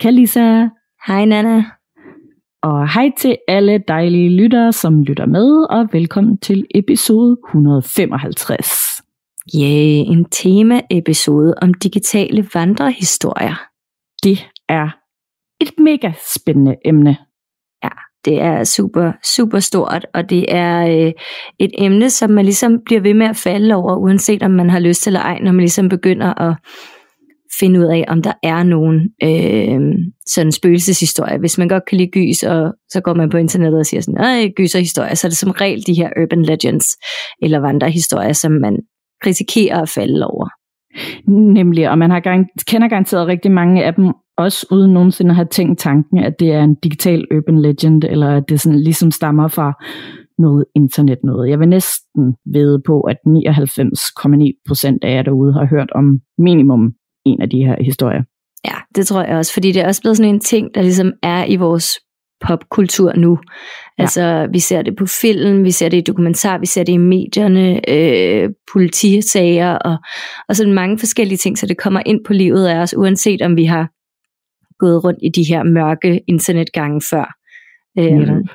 Kalisa, Hej Nana. og hej til alle dejlige lyttere, som lytter med, og velkommen til episode 155. Yeah, en tema-episode om digitale vandrehistorier. Det er et mega spændende emne. Det er super, super stort, og det er øh, et emne, som man ligesom bliver ved med at falde over, uanset om man har lyst eller ej, når man ligesom begynder at finde ud af, om der er nogen øh, sådan spøgelseshistorie. Hvis man godt kan lide gys, og så går man på internettet og siger sådan, nej, gyserhistorier, så er det som regel de her urban legends, eller vandrehistorier, som man risikerer at falde over. Nemlig, og man har gang, kender garanteret rigtig mange af dem, også uden nogensinde at have tænkt tanken, at det er en digital urban legend, eller at det sådan ligesom stammer fra noget internet noget. Jeg vil næsten ved på, at 99,9% af jer derude har hørt om minimum en af de her historier. Ja, det tror jeg også, fordi det er også blevet sådan en ting, der ligesom er i vores popkultur nu. Ja. Altså, vi ser det på film, vi ser det i dokumentar, vi ser det i medierne, øh, politisager og, og sådan mange forskellige ting, så det kommer ind på livet af os, uanset om vi har gået rundt i de her mørke internetgange før. Øhm,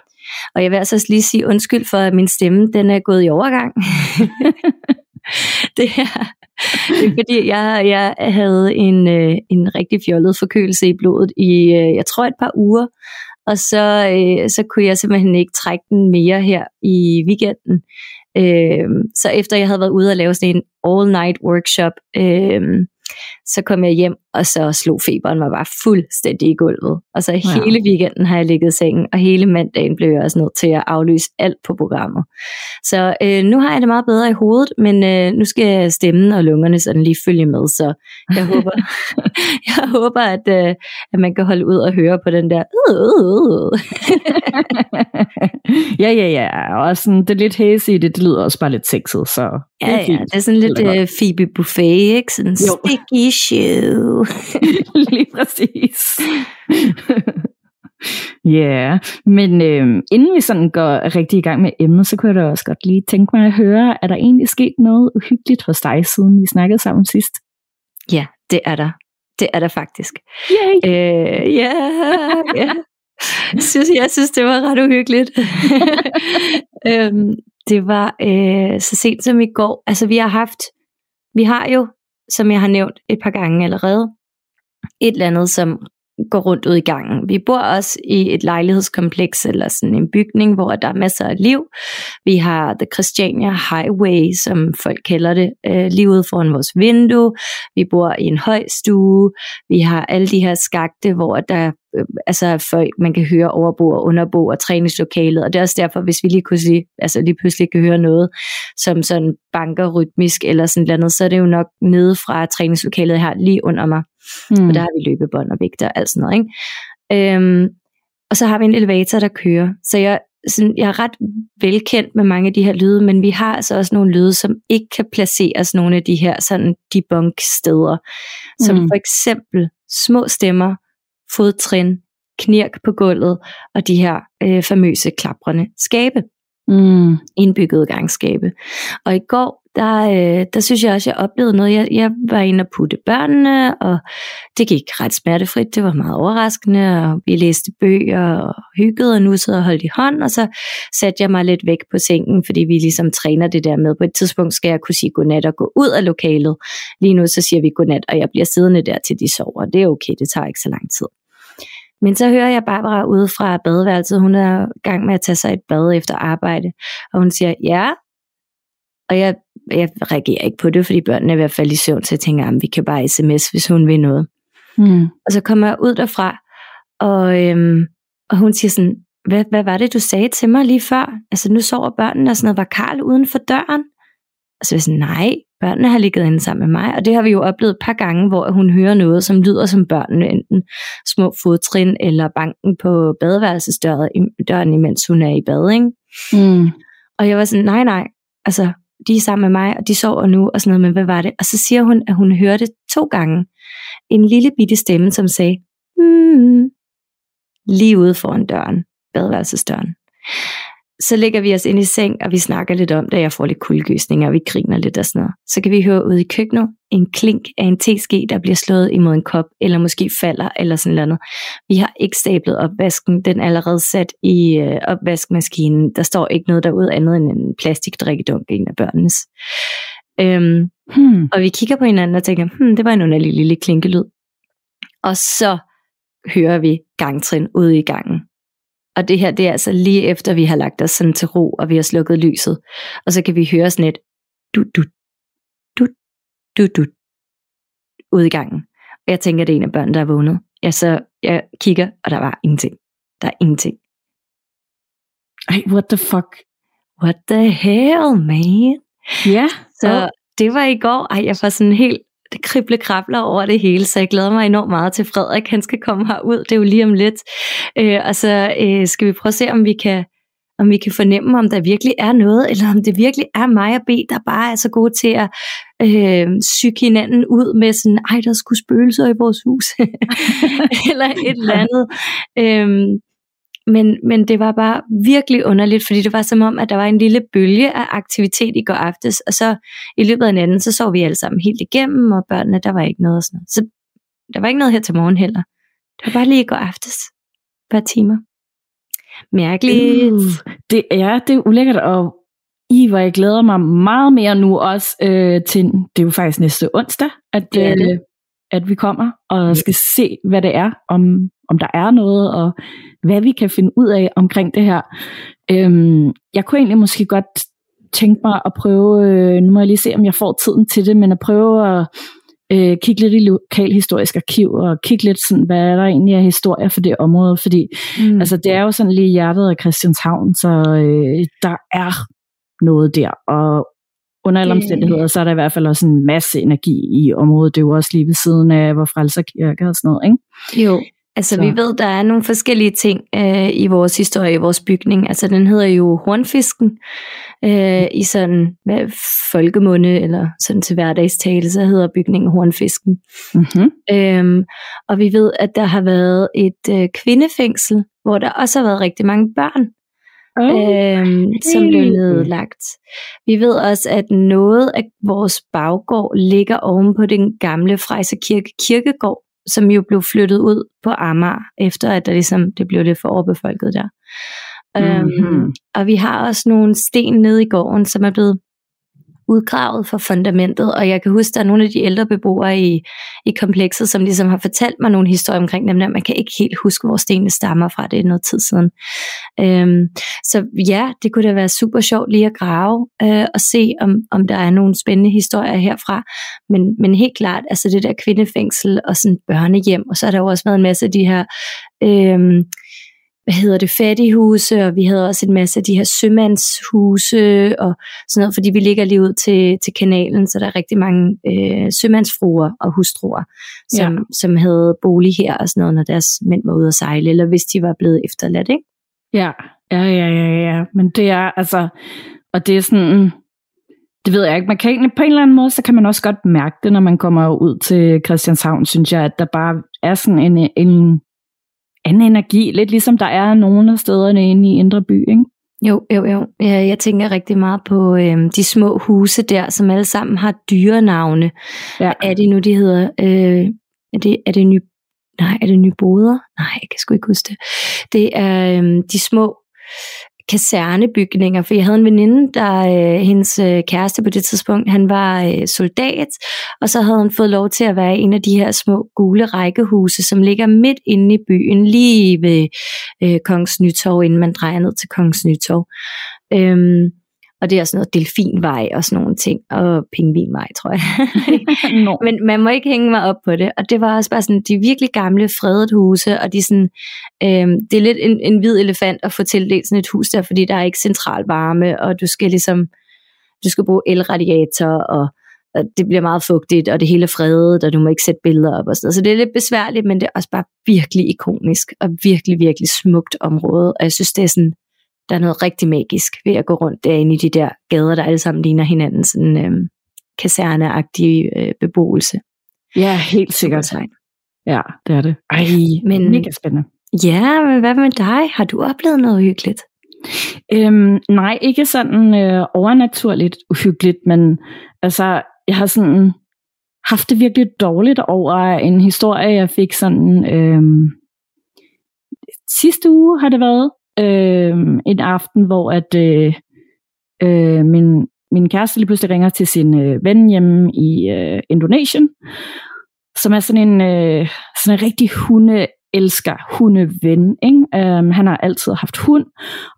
og jeg vil altså også lige sige undskyld for, at min stemme den er gået i overgang. det, er, det er fordi, jeg, jeg havde en, øh, en rigtig fjollet forkølelse i blodet i, øh, jeg tror, et par uger. Og så, øh, så kunne jeg simpelthen ikke trække den mere her i weekenden. Øh, så efter jeg havde været ude og lave sådan en all-night workshop, øh, så kom jeg hjem, og så slog feberen mig bare fuldstændig i gulvet. Og så Ja. hele weekenden har jeg ligget i sengen, og hele mandagen blev jeg også nødt til at aflyse alt på programmet. Så øh, nu har jeg det meget bedre i hovedet, men øh, nu skal stemmen og lungerne sådan lige følge med, så jeg håber, jeg håber at, øh, at man kan holde ud og høre på den der øh, øh, øh. ja, ja, ja. Og sådan, det er lidt hazy, det, det lyder også bare lidt sexet, så Ja, er ja, det er sådan lidt Det øh, Phoebe Buffet, ikke? Sådan Jo. sticky shoe. Lige præcis. Ja, yeah. men øh, inden vi sådan går rigtig i gang med emnet, så kunne jeg da også godt lige tænke mig at høre, er der egentlig sket noget uhyggeligt hos dig, siden vi snakkede sammen sidst? Ja, det er der. Det er der faktisk. Øh, ja, ja. Jeg synes, jeg synes, det var ret uhyggeligt. øhm, det var øh, så sent som i går. Altså, vi har haft, vi har jo, som jeg har nævnt et par gange allerede, et eller andet, som går rundt ud i gangen. Vi bor også i et lejlighedskompleks, eller sådan en bygning, hvor der er masser af liv. Vi har The Christiania Highway, som folk kalder det, øh, lige ude foran vores vindue. Vi bor i en høj stue. Vi har alle de her skagte, hvor der øh, altså folk, man kan høre overbo og underbo og træningslokalet. Og det er også derfor, hvis vi lige, kunne sige, altså lige pludselig kan høre noget, som sådan banker rytmisk eller sådan noget, så er det jo nok nede fra træningslokalet her lige under mig. Hmm. Og der har vi løbebånd og vægter og alt sådan noget. Ikke? Øhm, og så har vi en elevator, der kører. Så jeg, sådan, jeg er ret velkendt med mange af de her lyde, men vi har altså også nogle lyde, som ikke kan placeres nogle af de her sådan debunk steder. Som Mm. for eksempel små stemmer, fodtrin, knirk på gulvet og de her øh, famøse klaprende skabe Mm. indbyggede gangskabe. Og i går, der, øh, der synes jeg også, jeg oplevede noget. Jeg, jeg var inde og putte børnene, og det gik ret smertefrit. Det var meget overraskende, og vi læste bøger og hyggede og nussede og holdt i hånd, og så satte jeg mig lidt væk på sengen, fordi vi ligesom træner det der med. På et tidspunkt skal jeg kunne sige godnat og gå ud af lokalet. Lige nu så siger vi godnat, og jeg bliver siddende der til de sover. Det er okay, det tager ikke så lang tid. Men så hører jeg Barbara ude fra badeværelset, hun er i gang med at tage sig et bad efter arbejde, og hun siger, ja, og jeg, jeg reagerer ikke på det, fordi børnene er i hvert fald i søvn, så jeg tænker, at vi kan bare sms, hvis hun vil noget. Mm. Og så kommer jeg ud derfra, og, øhm, og hun siger sådan, hvad, hvad var det, du sagde til mig lige før? Altså, nu sover børnene og sådan noget. Var Karl uden for døren? Og så var jeg sådan, nej, børnene har ligget inde sammen med mig. Og det har vi jo oplevet et par gange, hvor hun hører noget, som lyder som børnene, enten små fodtrin eller banken på badeværelsesdøren, imens hun er i bad, ikke? Mm. Og jeg var sådan, nej, nej, altså, de er sammen med mig, og de sover nu, og sådan noget, men hvad var det? Og så siger hun, at hun hørte to gange en lille bitte stemme, som sagde, mm, lige ude foran døren, badeværelsesdøren. Så lægger vi os ind i seng, og vi snakker lidt om det, jeg får lidt kuldegysninger, og vi griner lidt og sådan noget. Så kan vi høre ude i køkkenet en klink af en teske, der bliver slået imod en kop, eller måske falder, eller sådan noget. Vi har ikke stablet opvasken, den er allerede sat i øh, opvaskemaskinen. Der står ikke noget derude andet end en plastikdrikkedunk, en af børnenes. Øhm, Hmm. og vi kigger på hinanden og tænker, hmm, det var en underlig lille klinkelyd. Og så hører vi gangtrin ude i gangen. Og det her, det er altså lige efter, vi har lagt os sådan til ro, og vi har slukket lyset. Og så kan vi høre sådan et du du du du du ude i gangen. Og jeg tænker, det er en af børnene, der er vågnet. Jeg, så, jeg kigger, og der var ingenting. Der er ingenting. Ej, what the fuck? What the hell, man? Ja, Så Ja. det var i går. Ej, jeg får sådan helt det krible krabler over det hele, så jeg glæder mig enormt meget til Frederik. Han skal komme herud, det er jo lige om lidt. Øh, og så øh, skal vi prøve at se, om vi kan om vi kan fornemme, om der virkelig er noget, eller om det virkelig er mig og B, der bare er så gode til at øh, syge hinanden ud med sådan, ej, der skulle spøgelser i vores hus, eller et eller andet. Øhm, men, men det var bare virkelig underligt, fordi det var som om, at der var en lille bølge af aktivitet i går aftes, og så i løbet af natten, så sov vi alle sammen helt igennem, og børnene, der var ikke noget og sådan noget. Så der var ikke noget her til morgen heller. Det var bare lige i går aftes. Par timer. Mærkeligt. Uh, det, ja, det er ulækkert, og i hvor jeg glæder mig meget mere nu også øh, til, det er jo faktisk næste onsdag, at, Det er det. øh, at vi kommer og skal se, hvad det er, om, om der er noget, og hvad vi kan finde ud af omkring det her. Øhm, jeg kunne egentlig måske godt tænke mig at prøve, øh, nu må jeg lige se, om jeg får tiden til det, men at prøve at øh, kigge lidt i lokalhistorisk arkiv, og kigge lidt sådan, hvad er der egentlig er historie for det område, fordi Mm. Altså, det er jo sådan lige hjertet af Christianshavn, så øh, der er noget der, og under alle omstændigheder, så er der i hvert fald også en masse energi i området. Det er jo også lige ved siden af vor frelserkirke og sådan noget, ikke? Jo, altså Så. vi ved, der er nogle forskellige ting øh, i vores historie, i vores bygning. Altså den hedder jo Hornfisken øh, i sådan hvad, folkemunde, eller sådan til hverdagstale, så hedder bygningen Hornfisken. Mm-hmm. Øhm, og vi ved, at der har været et øh, kvindefængsel, hvor der også har været rigtig mange børn, øhm, som blev okay. nedlagt. Vi ved også, at noget af vores baggård ligger oven på den gamle Frejser Kirke kirkegård, som jo blev flyttet ud på Amager, efter at der ligesom, det blev det for overbefolket der. Øhm, Mhm. og vi har også nogle sten nede i gården, som er blevet udgravet fra fundamentet, og jeg kan huske, der er nogle af de ældre beboere i, i komplekset, som ligesom har fortalt mig nogle historier omkring dem, at man kan ikke helt huske, hvor stenene stammer fra, det er noget tid siden. Øhm, så ja, det kunne da være super sjovt lige at grave øh, og se, om, om der er nogle spændende historier herfra, men, men helt klart, altså det der kvindefængsel og sådan børnehjem, og så har der jo også været en masse af de her Øh, hvad hedder det, fattighuse, og vi havde også en masse af de her sømandshuse og sådan noget, fordi vi ligger lige ud til, til kanalen, så der er rigtig mange øh, sømandsfruer og hustruer, som, ja. som havde bolig her og sådan noget, når deres mænd var ude at sejle, eller hvis de var blevet efterladt, ikke? Ja, ja, ja, ja, ja. Men det er altså, og det er sådan, det ved jeg ikke, man kan egentlig, på en eller anden måde, så kan man også godt mærke det, når man kommer ud til Christianshavn, synes jeg, at der bare er sådan en, en anden energi, lidt ligesom der er nogle af stederne inde i Indre By, ikke? Jo, jo, jo. Jeg tænker rigtig meget på øhm, de små huse der, som alle sammen har dyrenavne. Ja. Hvad er det nu, de hedder? Øh, er det, er det ny, nej, er det nyboder? Nej, jeg kan sgu ikke huske det. Det er øhm, de små kasernebygninger, for jeg havde en veninde, der øh, hendes øh, kæreste på det tidspunkt, han var øh, soldat, og så havde han fået lov til at være i en af de her små gule rækkehuse, som ligger midt inde i byen, lige ved øh, Kongens Nytorv, inden man drejer ned til Kongens Nytorv. Øhm, og det er sådan noget delfinvej og sådan nogle ting, og pingvinvej, tror jeg. no. Men man må ikke hænge mig op på det. Og det var også bare sådan, de virkelig gamle, fredet huse, og de sådan, øh, det er lidt en, en hvid elefant at få tildelt sådan et hus der, fordi der er ikke central varme, og du skal ligesom, du skal bruge elradiator, og, og det bliver meget fugtigt, og det hele er fredet, og du må ikke sætte billeder op og sådan noget. Så det er lidt besværligt, men det er også bare virkelig ikonisk, og virkelig, virkelig smukt område. Og jeg synes, det er sådan, der er noget rigtig magisk ved at gå rundt derinde i de der gader, der alle sammen ligner hinanden, sådan øhm, kaserneagtig øh, beboelse. Ja, helt sikkert. Ja, det er det. Ej, men, mega spændende. Ja, men hvad med dig? Har du oplevet noget hyggeligt? Øhm, nej, ikke sådan øh, overnaturligt uhyggeligt, men altså, jeg har sådan haft det virkelig dårligt over en historie, jeg fik sådan øh, sidste uge har det været, øh, en aften, hvor at øh, øh, min, min kæreste lige pludselig ringer til sin øh, ven hjemme i øh, Indonesien, som er sådan en, øh, sådan en rigtig hunde elsker hundeven. Ikke? Um, han har altid haft hund,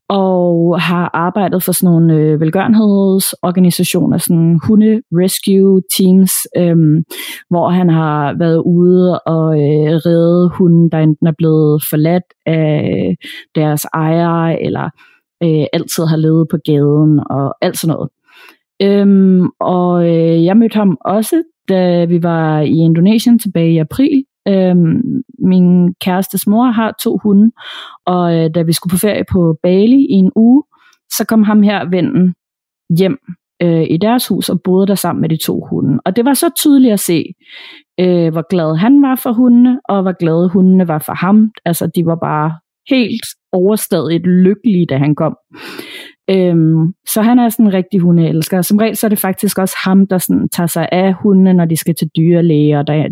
og har arbejdet for sådan nogle øh, velgørenhedsorganisationer, sådan hunde rescue teams, øhm, hvor han har været ude og øh, redde hunden, der enten er blevet forladt af deres ejere, eller øh, altid har levet på gaden, og alt sådan noget. Øhm, og øh, jeg mødte ham også, da vi var i Indonesien tilbage i april, Øhm, min kærestes mor har to hunde, og øh, da vi skulle på ferie på Bali i en uge, så kom ham her vennen hjem øh, i deres hus og boede der sammen med de to hunde. Og det var så tydeligt at se, øh, hvor glad han var for hundene, og hvor glade hundene var for ham. Altså, de var bare helt overstadigt lykkelige, da han kom. Øhm, så han er sådan en rigtig hundeelsker. Som regel så er det faktisk også ham, der sådan tager sig af hundene, når de skal til dyrlæge, og der,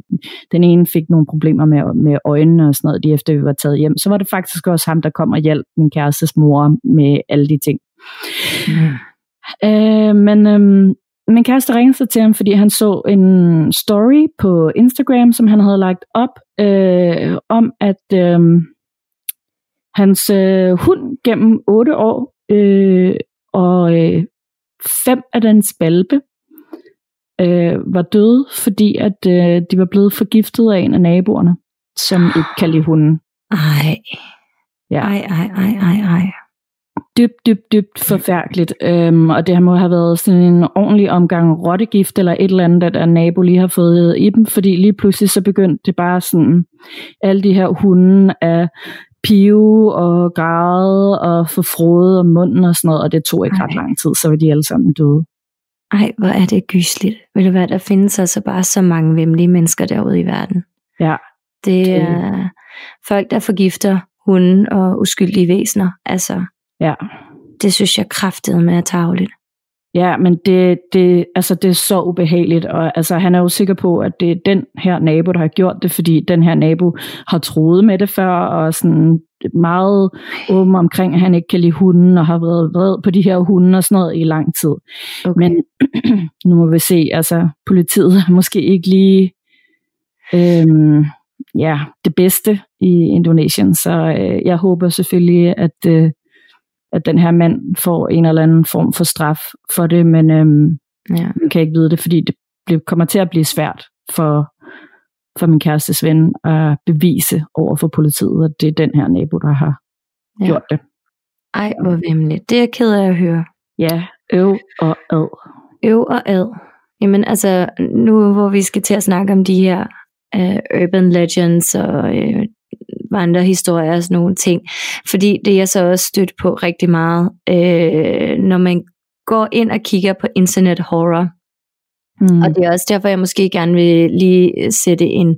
den ene fik nogle problemer med, med øjnene og sådan noget, de efter vi var taget hjem. Så var det faktisk også ham, der kom og hjalp min kærestes mor med alle de ting. Mm. Øh, men øhm, min kæreste ringede sig til ham, fordi han så en story på Instagram, som han havde lagt op, øh, om at øh, hans øh, hund gennem otte år øh, og øh, fem af dens balpe øh, var døde, fordi at øh, de var blevet forgiftet af en af naboerne, som ikke kan lide hunden. Ej. Ja. Ej, ej, ej, ej, ej. Dybt, dybt, dybt forfærdeligt. Øhm, og det må have været sådan en ordentlig omgang rottegift eller et eller andet, at der nabo lige har fået i dem, fordi lige pludselig så begyndte det bare sådan, alle de her hunde af pive og græde og få frode om munden og sådan noget, og det tog ikke Ej. ret lang tid, så var de alle sammen døde. Ej, hvor er det gysligt. Ved du hvad, der findes altså bare så mange vemmelige mennesker derude i verden. Ja. Det er folk, der forgifter hunden og uskyldige væsener. Altså, ja. det synes jeg kraftede med at tageligt. Ja, men det, det, altså, det er så ubehageligt, og altså, han er jo sikker på, at det er den her nabo, der har gjort det, fordi den her nabo har troet med det før, og sådan meget åben omkring, at han ikke kan lide hunden, og har været vred på de her hunde og sådan noget i lang tid. Okay. Men nu må vi se, altså politiet er måske ikke lige øhm, ja, det bedste i Indonesien, så øh, jeg håber selvfølgelig, at øh, at den her mand får en eller anden form for straf for det, men øhm, ja. man kan ikke vide det, fordi det bliver, kommer til at blive svært for, for min kærestes ven at bevise over for politiet, at det er den her nabo, der har ja. gjort det. Ej, hvor vemmeligt. Det er jeg ked af at høre. Ja, øv og ad. Øv og ad. Jamen altså, nu hvor vi skal til at snakke om de her uh, urban legends og uh, vandrehistorier og sådan nogle ting. Fordi det er så også stødt på rigtig meget, øh, når man går ind og kigger på internet horror. Mm. Og det er også derfor, jeg måske gerne vil lige sætte en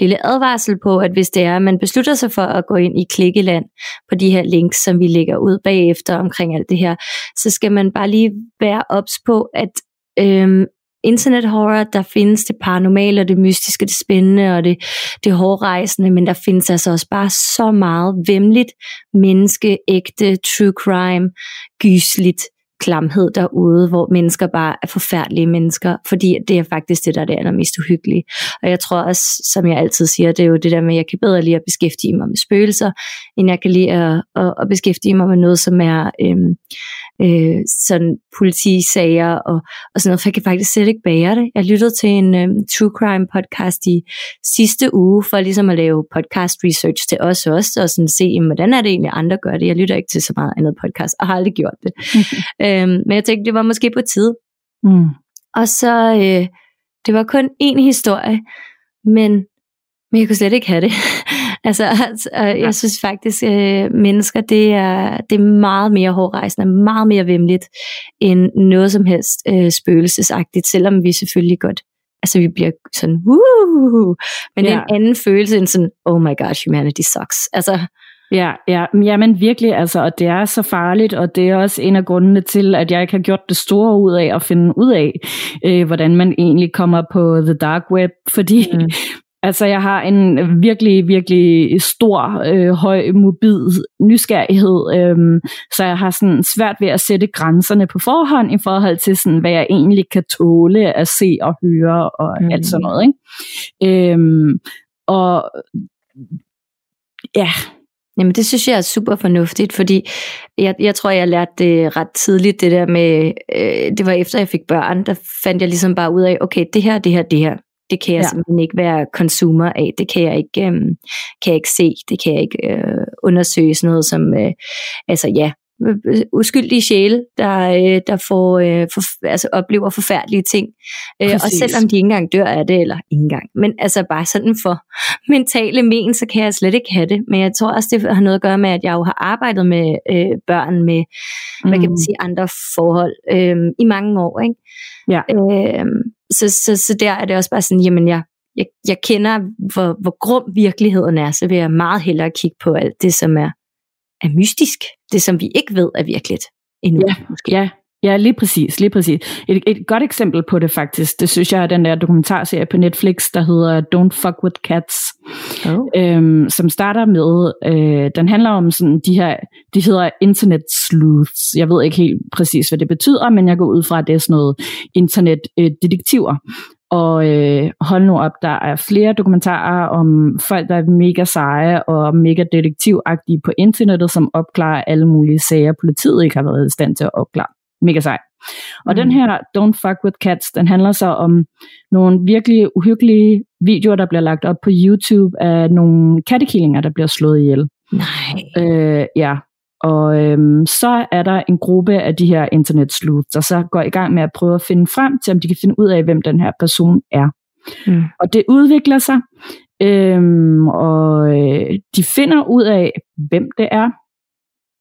lille advarsel på, at hvis det er, at man beslutter sig for at gå ind i klikkeland på de her links, som vi lægger ud bagefter omkring alt det her, så skal man bare lige være ops på, at øhm, internet horror, der findes det paranormale og det mystiske, det spændende og det, det hårdrejsende, men der findes altså også bare så meget vemmeligt, menneskeægte, true crime, gysligt klamhed derude, hvor mennesker bare er forfærdelige mennesker, fordi det er faktisk det, der er det allermest uhyggelige. Og jeg tror også, som jeg altid siger, det er jo det der med, at jeg kan bedre lide at beskæftige mig med spøgelser, end jeg kan lide at, at, at beskæftige mig med noget, som er øhm, øh, sådan politisager og, og sådan noget, for jeg kan faktisk slet ikke bære det. Jeg lyttede til en øhm, true crime podcast i sidste uge, for ligesom at lave podcast research til os også, og sådan se, jamen, hvordan er det egentlig, andre gør det. Jeg lytter ikke til så meget andet podcast, og har aldrig gjort det. øhm, men jeg tænkte, det var måske på tid. Mm. Og så, øh, det var kun én historie, men, men jeg kunne slet ikke have det. altså, altså, jeg synes faktisk, øh, mennesker, det er, det er meget mere hårdrejsende, meget mere vemmeligt, end noget som helst øh, spøgelsesagtigt, selvom vi selvfølgelig godt altså vi bliver sådan, Woo! men ja. en anden følelse end sådan, oh my god, humanity sucks. Altså, Ja, ja, jamen virkelig, altså, og det er så farligt, og det er også en af grundene til, at jeg ikke har gjort det store ud af at finde ud af, øh, hvordan man egentlig kommer på the dark web, fordi mm. Altså, jeg har en virkelig, virkelig stor, øh, høj, mobil nysgerrighed, øh, så jeg har sådan svært ved at sætte grænserne på forhånd i forhold til, sådan, hvad jeg egentlig kan tåle at se og høre og mm. alt sådan noget. Ikke? Øh, og ja, Jamen det synes jeg er super fornuftigt, fordi jeg, jeg tror, jeg lærte det ret tidligt, det der med, øh, det var efter jeg fik børn, der fandt jeg ligesom bare ud af, okay, det her, det her, det her, det kan jeg ja. simpelthen ikke være consumer af, det kan jeg ikke, øh, kan jeg ikke se, det kan jeg ikke øh, undersøge, sådan noget som, øh, altså ja, uskyldige sjæle, der, øh, der får, øh, for, altså oplever forfærdelige ting. Øh, og selvom de ikke engang dør af det, eller ikke engang, men altså bare sådan for mentale men, så kan jeg slet ikke have det. Men jeg tror også, det har noget at gøre med, at jeg jo har arbejdet med øh, børn med, mm. hvad kan man mm. sige, andre forhold øh, i mange år. Ikke? Ja. Øh, så, så, så der er det også bare sådan, jamen jeg, jeg, jeg kender, hvor, hvor grum virkeligheden er, så vil jeg meget hellere kigge på alt det, som er er mystisk. Det, som vi ikke ved er virkeligt endnu. Ja, måske. ja, Ja, lige præcis, lige præcis. Et, et godt eksempel på det faktisk, det synes jeg er den der dokumentarserie på Netflix, der hedder Don't Fuck With Cats, oh. øhm, som starter med, øh, den handler om sådan de her, de hedder internet sleuths. Jeg ved ikke helt præcis, hvad det betyder, men jeg går ud fra, at det er sådan noget internetdetektiver. Øh, og øh, hold nu op, der er flere dokumentarer om folk, der er mega seje og mega detektivagtige på internettet, som opklarer alle mulige sager, politiet ikke har været i stand til at opklare. Mega sej. Og mm. den her Don't Fuck With Cats, den handler så om nogle virkelig uhyggelige videoer, der bliver lagt op på YouTube af nogle kattekillinger, der bliver slået ihjel. Nej. Øh, ja, og øhm, så er der en gruppe af de her internet sleuths, der så går i gang med at prøve at finde frem til, om de kan finde ud af, hvem den her person er. Mm. Og det udvikler sig, øhm, og øh, de finder ud af, hvem det er.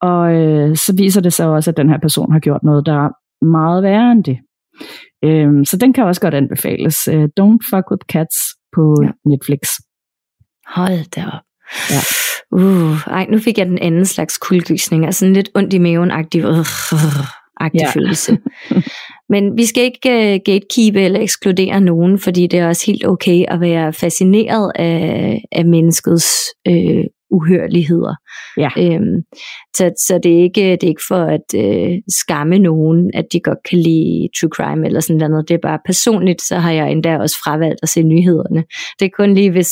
Og øh, så viser det sig også, at den her person har gjort noget, der er meget værre end det. Øhm, så den kan også godt anbefales. Uh, Don't Fuck With Cats på ja. Netflix. Hold da op. Ja. Uh, ej, nu fik jeg den anden slags kuldegysning, altså en lidt ondt i maven-agtig uh, agtig ja. følelse. Men vi skal ikke uh, gatekeep eller ekskludere nogen, fordi det er også helt okay at være fascineret af, af menneskets uh, uhørligheder. Ja. Øhm, så, så det er ikke det er ikke for at øh, skamme nogen, at de godt kan lide true crime eller sådan noget. Det er bare personligt, så har jeg endda også fravalgt at se nyhederne. Det er kun lige hvis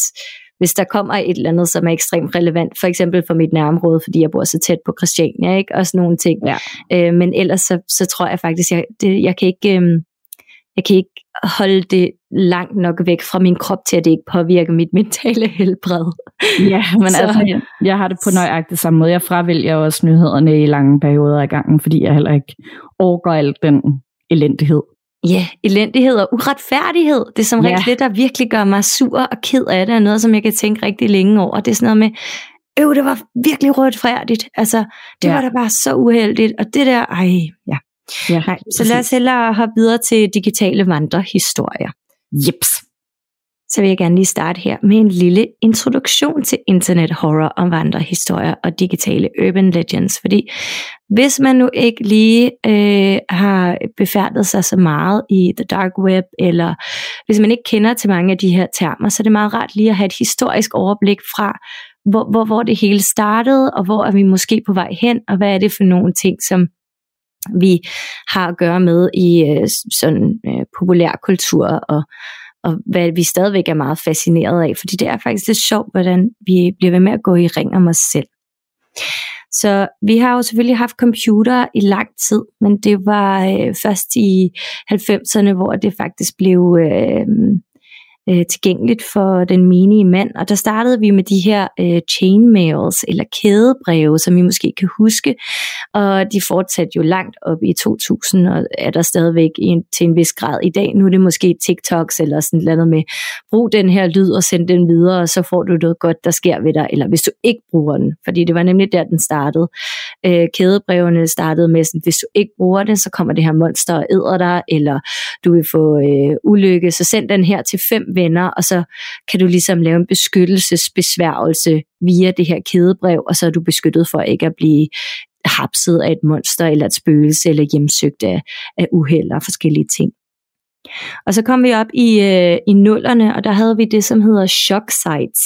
hvis der kommer et eller andet, som er ekstremt relevant, for eksempel for mit nærområde, fordi jeg bor så tæt på Christiania, ikke? og sådan nogle ting. Ja. Øh, men ellers så, så tror jeg faktisk, jeg, det, jeg kan ikke... Øh, jeg kan ikke holde det langt nok væk fra min krop til, at det ikke påvirker mit mentale helbred. Ja, men så. altså, jeg, jeg har det på nøjagtigt samme måde. Jeg fravælger også nyhederne i lange perioder af gangen, fordi jeg heller ikke overgår alt den elendighed. Ja, elendighed og uretfærdighed. Det er som ja. det, der virkelig gør mig sur og ked af det, og noget, som jeg kan tænke rigtig længe over. Det er sådan noget med, øv, det var virkelig uretfærdigt. Altså, det ja. var da bare så uheldigt. Og det der, ej, ja. ja Nej, så lad os hellere hoppe videre til digitale vandrehistorier. Jeps så vil jeg gerne lige starte her med en lille introduktion til internet horror om vandrehistorier og digitale urban legends. Fordi hvis man nu ikke lige øh, har befærdet sig så meget i the dark web, eller hvis man ikke kender til mange af de her termer, så er det meget rart lige at have et historisk overblik fra, hvor, hvor, hvor det hele startede, og hvor er vi måske på vej hen, og hvad er det for nogle ting, som vi har at gøre med i øh, sådan øh, populærkultur og og hvad vi stadigvæk er meget fascineret af, fordi det er faktisk lidt sjovt, hvordan vi bliver ved med at gå i ring om os selv. Så vi har jo selvfølgelig haft computer i lang tid, men det var øh, først i 90'erne, hvor det faktisk blev øh, øh, tilgængeligt for den menige mand. Og der startede vi med de her øh, chainmails, eller kædebreve, som I måske kan huske. Og de fortsatte jo langt op i 2000, og er der stadigvæk en, til en vis grad i dag. Nu er det måske TikToks eller sådan noget med, brug den her lyd og send den videre, og så får du noget godt, der sker ved dig. Eller hvis du ikke bruger den, fordi det var nemlig der, den startede. Øh, kædebrevene startede med, sådan, hvis du ikke bruger den, så kommer det her monster og æder dig, eller du vil få øh, ulykke, så send den her til fem venner, og så kan du ligesom lave en beskyttelsesbesværgelse via det her kædebrev, og så er du beskyttet for ikke at blive hapset af et monster, eller et spøgelse, eller hjemsøgt af, af uheld og forskellige ting. Og så kom vi op i, øh, i nullerne, og der havde vi det, som hedder shock sites.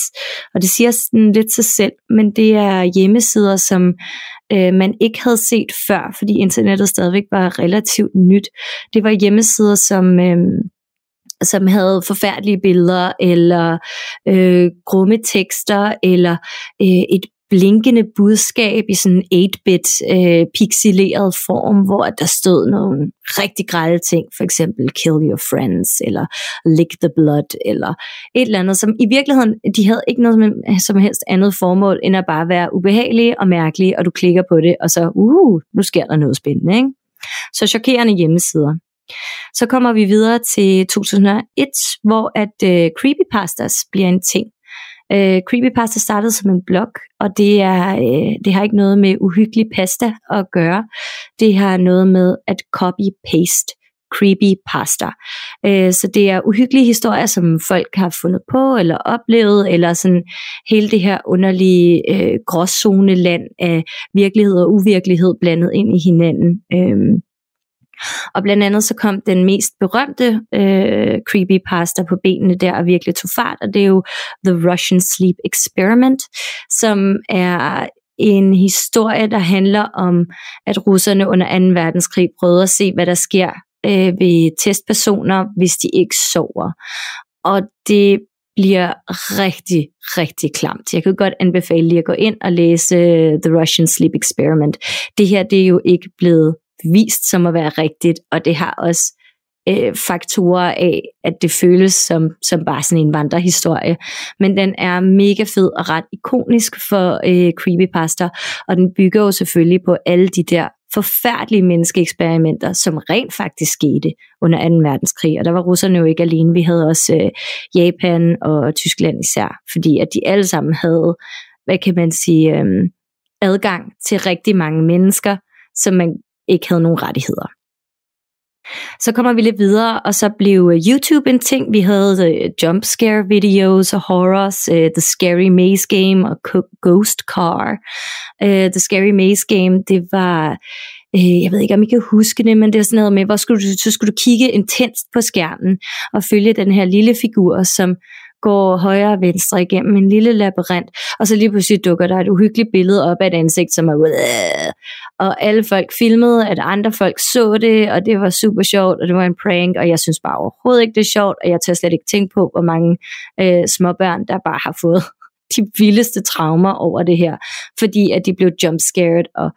Og det siger sådan lidt sig selv, men det er hjemmesider, som øh, man ikke havde set før, fordi internettet stadigvæk var relativt nyt. Det var hjemmesider, som... Øh, som havde forfærdelige billeder, eller øh, grumme tekster, eller øh, et blinkende budskab i sådan en 8-bit øh, pixeleret form, hvor der stod nogle rigtig grælde ting, for eksempel kill your friends, eller lick the blood, eller et eller andet, som i virkeligheden, de havde ikke noget som, helst andet formål, end at bare være ubehagelige og mærkelige, og du klikker på det, og så, uh, nu sker der noget spændende, ikke? Så chokerende hjemmesider. Så kommer vi videre til 2001, hvor at øh, creepypastas bliver en ting. Øh, creepypasta startede som en blog, og det, er, øh, det har ikke noget med uhyggelig pasta at gøre. Det har noget med at copy-paste creepypasta. Øh, så det er uhyggelige historier, som folk har fundet på eller oplevet, eller sådan hele det her underlige øh, gråzoneland af virkelighed og uvirkelighed blandet ind i hinanden. Øh, og blandt andet så kom den mest berømte øh, creepypasta på benene der og virkelig tog fart, og det er jo The Russian Sleep Experiment, som er en historie, der handler om, at russerne under 2. verdenskrig prøvede at se, hvad der sker øh, ved testpersoner, hvis de ikke sover. Og det bliver rigtig, rigtig klamt. Jeg kan godt anbefale lige at gå ind og læse øh, The Russian Sleep Experiment. Det her det er jo ikke blevet vist som at være rigtigt, og det har også øh, faktorer af, at det føles som, som bare sådan en vandrehistorie. Men den er mega fed og ret ikonisk for øh, creepypasta, og den bygger jo selvfølgelig på alle de der forfærdelige menneskeeksperimenter, som rent faktisk skete under 2. verdenskrig. Og der var russerne jo ikke alene. Vi havde også øh, Japan og Tyskland især, fordi at de alle sammen havde, hvad kan man sige, øh, adgang til rigtig mange mennesker, som man ikke havde nogen rettigheder. Så kommer vi lidt videre, og så blev øh, YouTube en ting. Vi havde uh, jump scare videos og horrors, uh, The Scary Maze Game og Ghost Car. Uh, The Scary Maze Game, det var, uh, jeg ved ikke om I kan huske det, men det var sådan noget med, hvor skulle du, så skulle du kigge intenst på skærmen og følge den her lille figur, som går højre og venstre igennem en lille labyrint, og så lige pludselig dukker der et uhyggeligt billede op af et ansigt, som er og alle folk filmede, at andre folk så det, og det var super sjovt, og det var en prank, og jeg synes bare overhovedet ikke, det er sjovt, og jeg tør slet ikke tænke på, hvor mange øh, småbørn, der bare har fået de vildeste traumer over det her, fordi at de blev jumpscared, og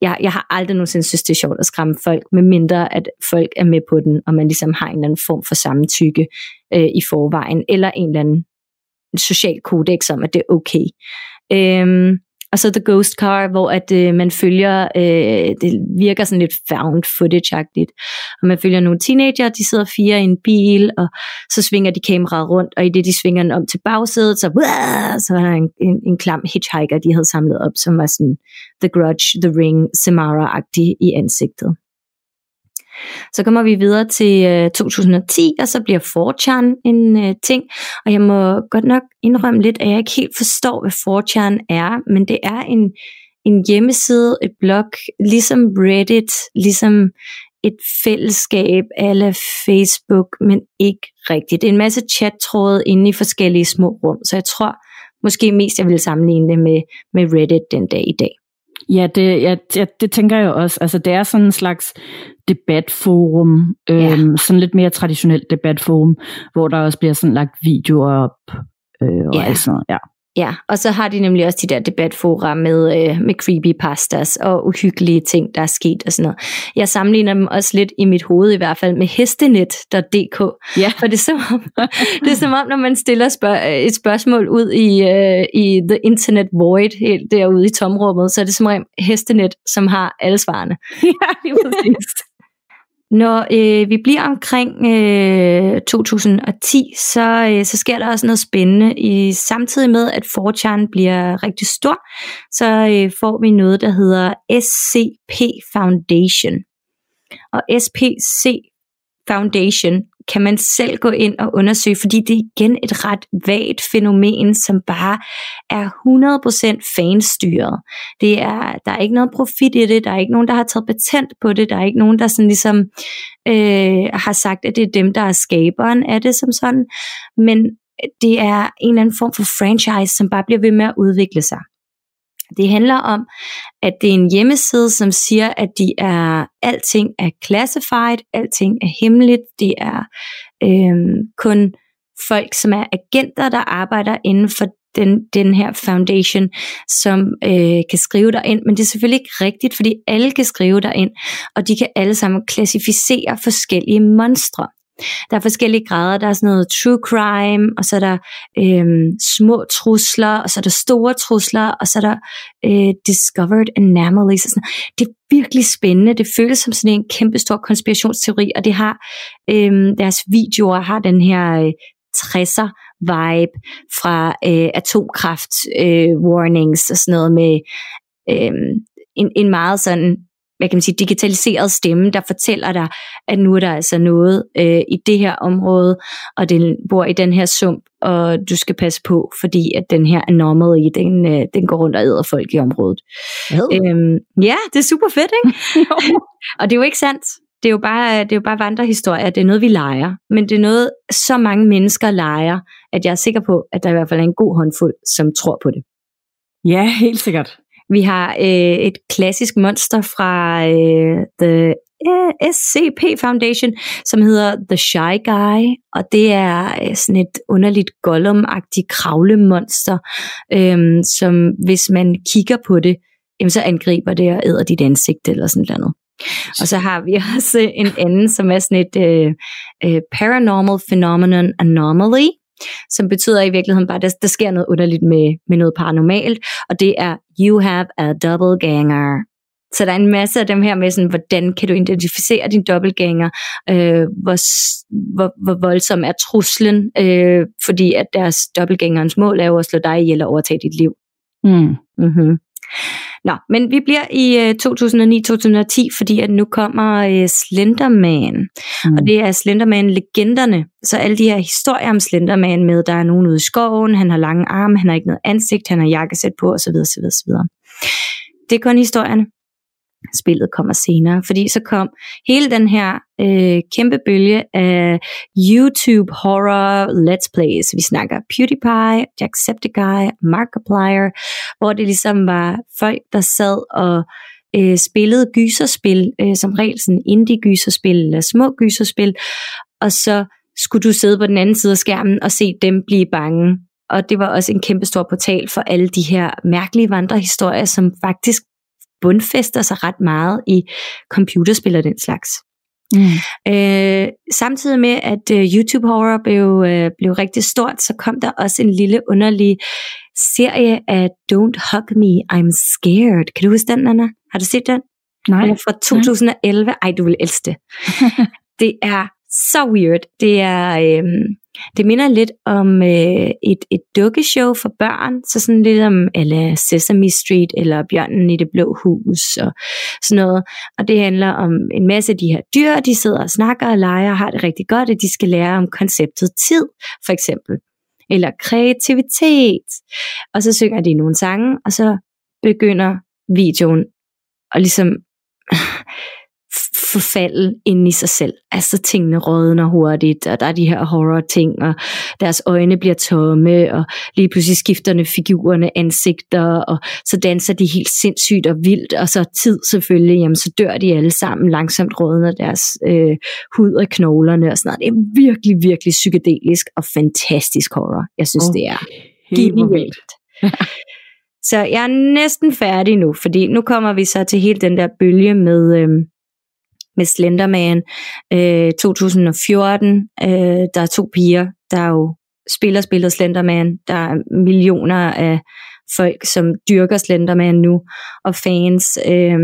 jeg, jeg har aldrig nogensinde synes, det er sjovt at skræmme folk, med mindre at folk er med på den, og man ligesom har en eller anden form for samtykke øh, i forvejen, eller en eller anden social kodex om, at det er okay. Øhm, og så The Ghost Car, hvor at øh, man følger, øh, det virker sådan lidt found footage-agtigt, og man følger nogle teenager, de sidder fire i en bil, og så svinger de kameraet rundt, og i det de svinger den om til bagsædet, så, så er der en, en, en klam hitchhiker, de havde samlet op, som var sådan The Grudge, The Ring, Samara-agtig i ansigtet. Så kommer vi videre til øh, 2010, og så bliver 4chan en øh, ting. Og jeg må godt nok indrømme lidt, at jeg ikke helt forstår, hvad 4chan er, men det er en, en hjemmeside, et blog, ligesom Reddit, ligesom et fællesskab alle Facebook, men ikke rigtigt. Det er en masse chattråde inde i forskellige små rum, så jeg tror måske mest, jeg vil sammenligne det med, med Reddit den dag i dag. Ja, det, ja, det, det tænker jeg også. Altså, det er sådan en slags debatforum, øhm, ja. sådan lidt mere traditionelt debatforum, hvor der også bliver sådan lagt videoer op øh, og ja. alt sådan noget. Ja. Ja, og så har de nemlig også de der debatfora med, øh, med creepypastas og uhyggelige ting, der er sket og sådan noget. Jeg sammenligner dem også lidt i mit hoved i hvert fald med hestenet.dk. Ja. For det er, som om, det er som om, når man stiller spørg- et spørgsmål ud i, øh, i The Internet Void, helt derude i tomrummet, så er det som om hestenet, som har alle svarene. Ja, lige præcis. Når øh, vi bliver omkring øh, 2010, så, øh, så sker der også noget spændende. I samtidig med, at 4 bliver rigtig stor, så øh, får vi noget, der hedder SCP Foundation. Og SPC Foundation kan man selv gå ind og undersøge, fordi det er igen et ret vagt fænomen, som bare er 100% fanstyret. Det er, der er ikke noget profit i det, der er ikke nogen, der har taget patent på det, der er ikke nogen, der sådan ligesom øh, har sagt, at det er dem, der er skaberen af det som sådan, men det er en eller anden form for franchise, som bare bliver ved med at udvikle sig. Det handler om, at det er en hjemmeside, som siger, at de er, alting er classified, alting er hemmeligt, det er øh, kun folk, som er agenter, der arbejder inden for den, den her foundation, som øh, kan skrive dig ind, men det er selvfølgelig ikke rigtigt, fordi alle kan skrive dig ind, og de kan alle sammen klassificere forskellige monstre. Der er forskellige grader. Der er sådan noget true crime, og så er der øh, små trusler, og så er der store trusler, og så er der øh, discovered anomalies. Og sådan. Det er virkelig spændende. Det føles som sådan en kæmpe stor konspirationsteori, og det har øh, deres videoer har den her øh, 60'er vibe fra øh, atomkraft øh, warnings og sådan noget med øh, en, en meget sådan hvad kan man sige, digitaliseret stemme, der fortæller dig, at nu er der altså noget øh, i det her område, og den bor i den her sump, og du skal passe på, fordi at den her anomaly, den, øh, den går rundt og æder folk i området. Øhm, ja, det er super fedt, ikke? og det er jo ikke sandt. Det er jo bare, det er jo bare vandrehistorier, det er noget, vi leger. Men det er noget, så mange mennesker leger, at jeg er sikker på, at der i hvert fald er en god håndfuld, som tror på det. Ja, helt sikkert. Vi har øh, et klassisk monster fra øh, The SCP Foundation, som hedder The Shy Guy, og det er øh, sådan et underligt Gollum-agtigt kravlemonster, øh, som hvis man kigger på det, jamen, så angriber det og æder dit ansigt eller sådan noget. Og så har vi også en anden, som er sådan et øh, øh, Paranormal Phenomenon Anomaly, som betyder i virkeligheden bare, at der, der sker noget underligt med, med noget paranormalt, og det er, you have a double ganger. Så der er en masse af dem her med, sådan, hvordan kan du identificere din dobbeltgænger, øh, hvor, hvor, hvor voldsom er truslen, øh, fordi at deres dobbeltgængerens mål er jo at slå dig ihjel og overtage dit liv. Mm. Mm-hmm. Nå, men vi bliver i øh, 2009-2010, fordi at nu kommer øh, Slenderman. Mm. Og det er Slenderman-legenderne. Så alle de her historier om Slenderman med, der er nogen ude i skoven, han har lange arme, han har ikke noget ansigt, han har jakkesæt på, osv. osv., osv. Det er kun historierne spillet kommer senere, fordi så kom hele den her øh, kæmpe bølge af YouTube horror let's plays. Vi snakker PewDiePie, Jacksepticeye, Markiplier, hvor det ligesom var folk, der sad og øh, spillede gyserspil, øh, som regel sådan indie gyserspil eller små gyserspil, og så skulle du sidde på den anden side af skærmen og se dem blive bange. Og det var også en kæmpe stor portal for alle de her mærkelige vandrehistorier, som faktisk bundfester sig ret meget i computerspil og den slags. Mm. Øh, samtidig med, at uh, YouTube Horror blev, uh, blev rigtig stort, så kom der også en lille underlig serie af Don't Hug Me, I'm Scared. Kan du huske den, Anna? Har du set den? Nej. Den er fra 2011. Ej, du vil elske det. det er så weird. Det er, øhm, det minder lidt om øh, et, et dukkeshow for børn, så sådan lidt om eller Sesame Street eller Bjørnen i det blå hus og sådan noget. Og det handler om en masse af de her dyr, de sidder og snakker og leger og har det rigtig godt, at de skal lære om konceptet tid, for eksempel. Eller kreativitet. Og så synger de nogle sange, og så begynder videoen og ligesom forfalde ind i sig selv. Altså tingene rådner hurtigt, og der er de her horror-ting, og deres øjne bliver tomme, og lige pludselig skifterne figurerne ansigter, og så danser de helt sindssygt og vildt, og så tid selvfølgelig, jamen så dør de alle sammen, langsomt rådner deres øh, hud og knoglerne og sådan noget. Det er virkelig, virkelig psykedelisk og fantastisk horror. Jeg synes, okay. det er genialt. Så jeg er næsten færdig nu, fordi nu kommer vi så til hele den der bølge med, øh, med Slenderman øh, 2014. Øh, der er to piger, der jo spiller spillet Slenderman. Der er millioner af folk, som dyrker Slenderman nu, og fans. Øh,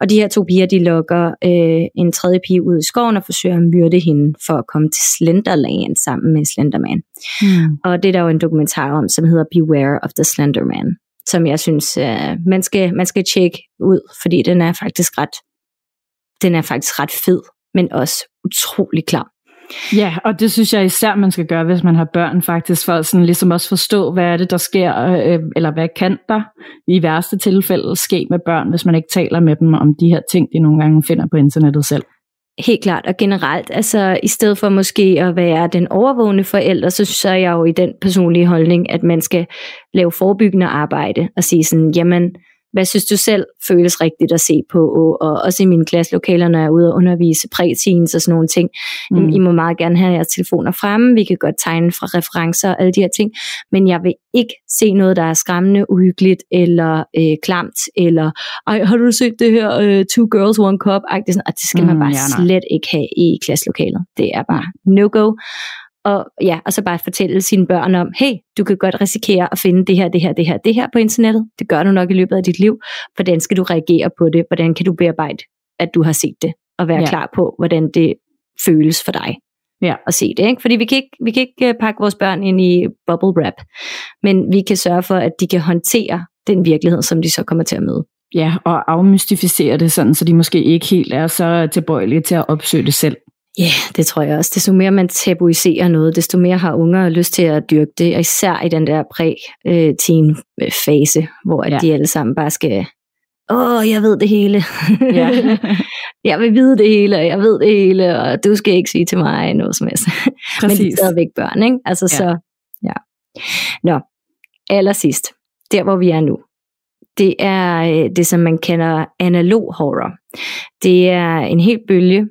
og de her to piger, de lokker øh, en tredje pige ud i skoven og forsøger at myrde hende for at komme til Slenderland sammen med Slenderman. Mm. Og det er der jo en dokumentar om, som hedder Beware of the Slenderman som jeg synes, øh, man, skal, man skal tjekke ud, fordi den er faktisk ret, den er faktisk ret fed, men også utrolig klar. Ja, og det synes jeg især, man skal gøre, hvis man har børn faktisk, for sådan ligesom også forstå, hvad er det, der sker, øh, eller hvad kan der i værste tilfælde ske med børn, hvis man ikke taler med dem om de her ting, de nogle gange finder på internettet selv. Helt klart, og generelt, altså i stedet for måske at være den overvågende forælder, så synes jeg jo i den personlige holdning, at man skal lave forebyggende arbejde og sige sådan, jamen, hvad synes du selv føles rigtigt at se på, og også i mine klasselokaler, når jeg er ude og undervise præteens og sådan nogle ting. Mm. I må meget gerne have jeres telefoner fremme, vi kan godt tegne fra referencer og alle de her ting, men jeg vil ikke se noget, der er skræmmende, uhyggeligt eller øh, klamt, eller ej, har du set det her uh, Two Girls, One Cup? Ej, det, sådan, og det skal mm, man bare ja, slet ikke have i klasselokalet. Det er bare no-go og, ja, og så bare fortælle sine børn om, hey, du kan godt risikere at finde det her, det her, det her, det her på internettet. Det gør du nok i løbet af dit liv. Hvordan skal du reagere på det? Hvordan kan du bearbejde, at du har set det? Og være ja. klar på, hvordan det føles for dig ja. at se det. Ikke? Fordi vi kan, ikke, vi kan ikke øh, pakke vores børn ind i bubble wrap, men vi kan sørge for, at de kan håndtere den virkelighed, som de så kommer til at møde. Ja, og afmystificere det sådan, så de måske ikke helt er så tilbøjelige til at opsøge det selv. Ja, yeah, det tror jeg også. Desto mere man tabuiserer noget, desto mere har unger lyst til at dyrke det, og især i den der præ-teen-fase, hvor ja. de alle sammen bare skal, åh, jeg ved det hele. Ja. jeg vil vide det hele, og jeg ved det hele, og du skal ikke sige til mig noget som helst. Præcis. Men de er stadigvæk børn, ikke? Altså ja. så, ja. Nå, allersidst, der hvor vi er nu, det er øh, det, som man kender analog horror. Det er en helt bølge,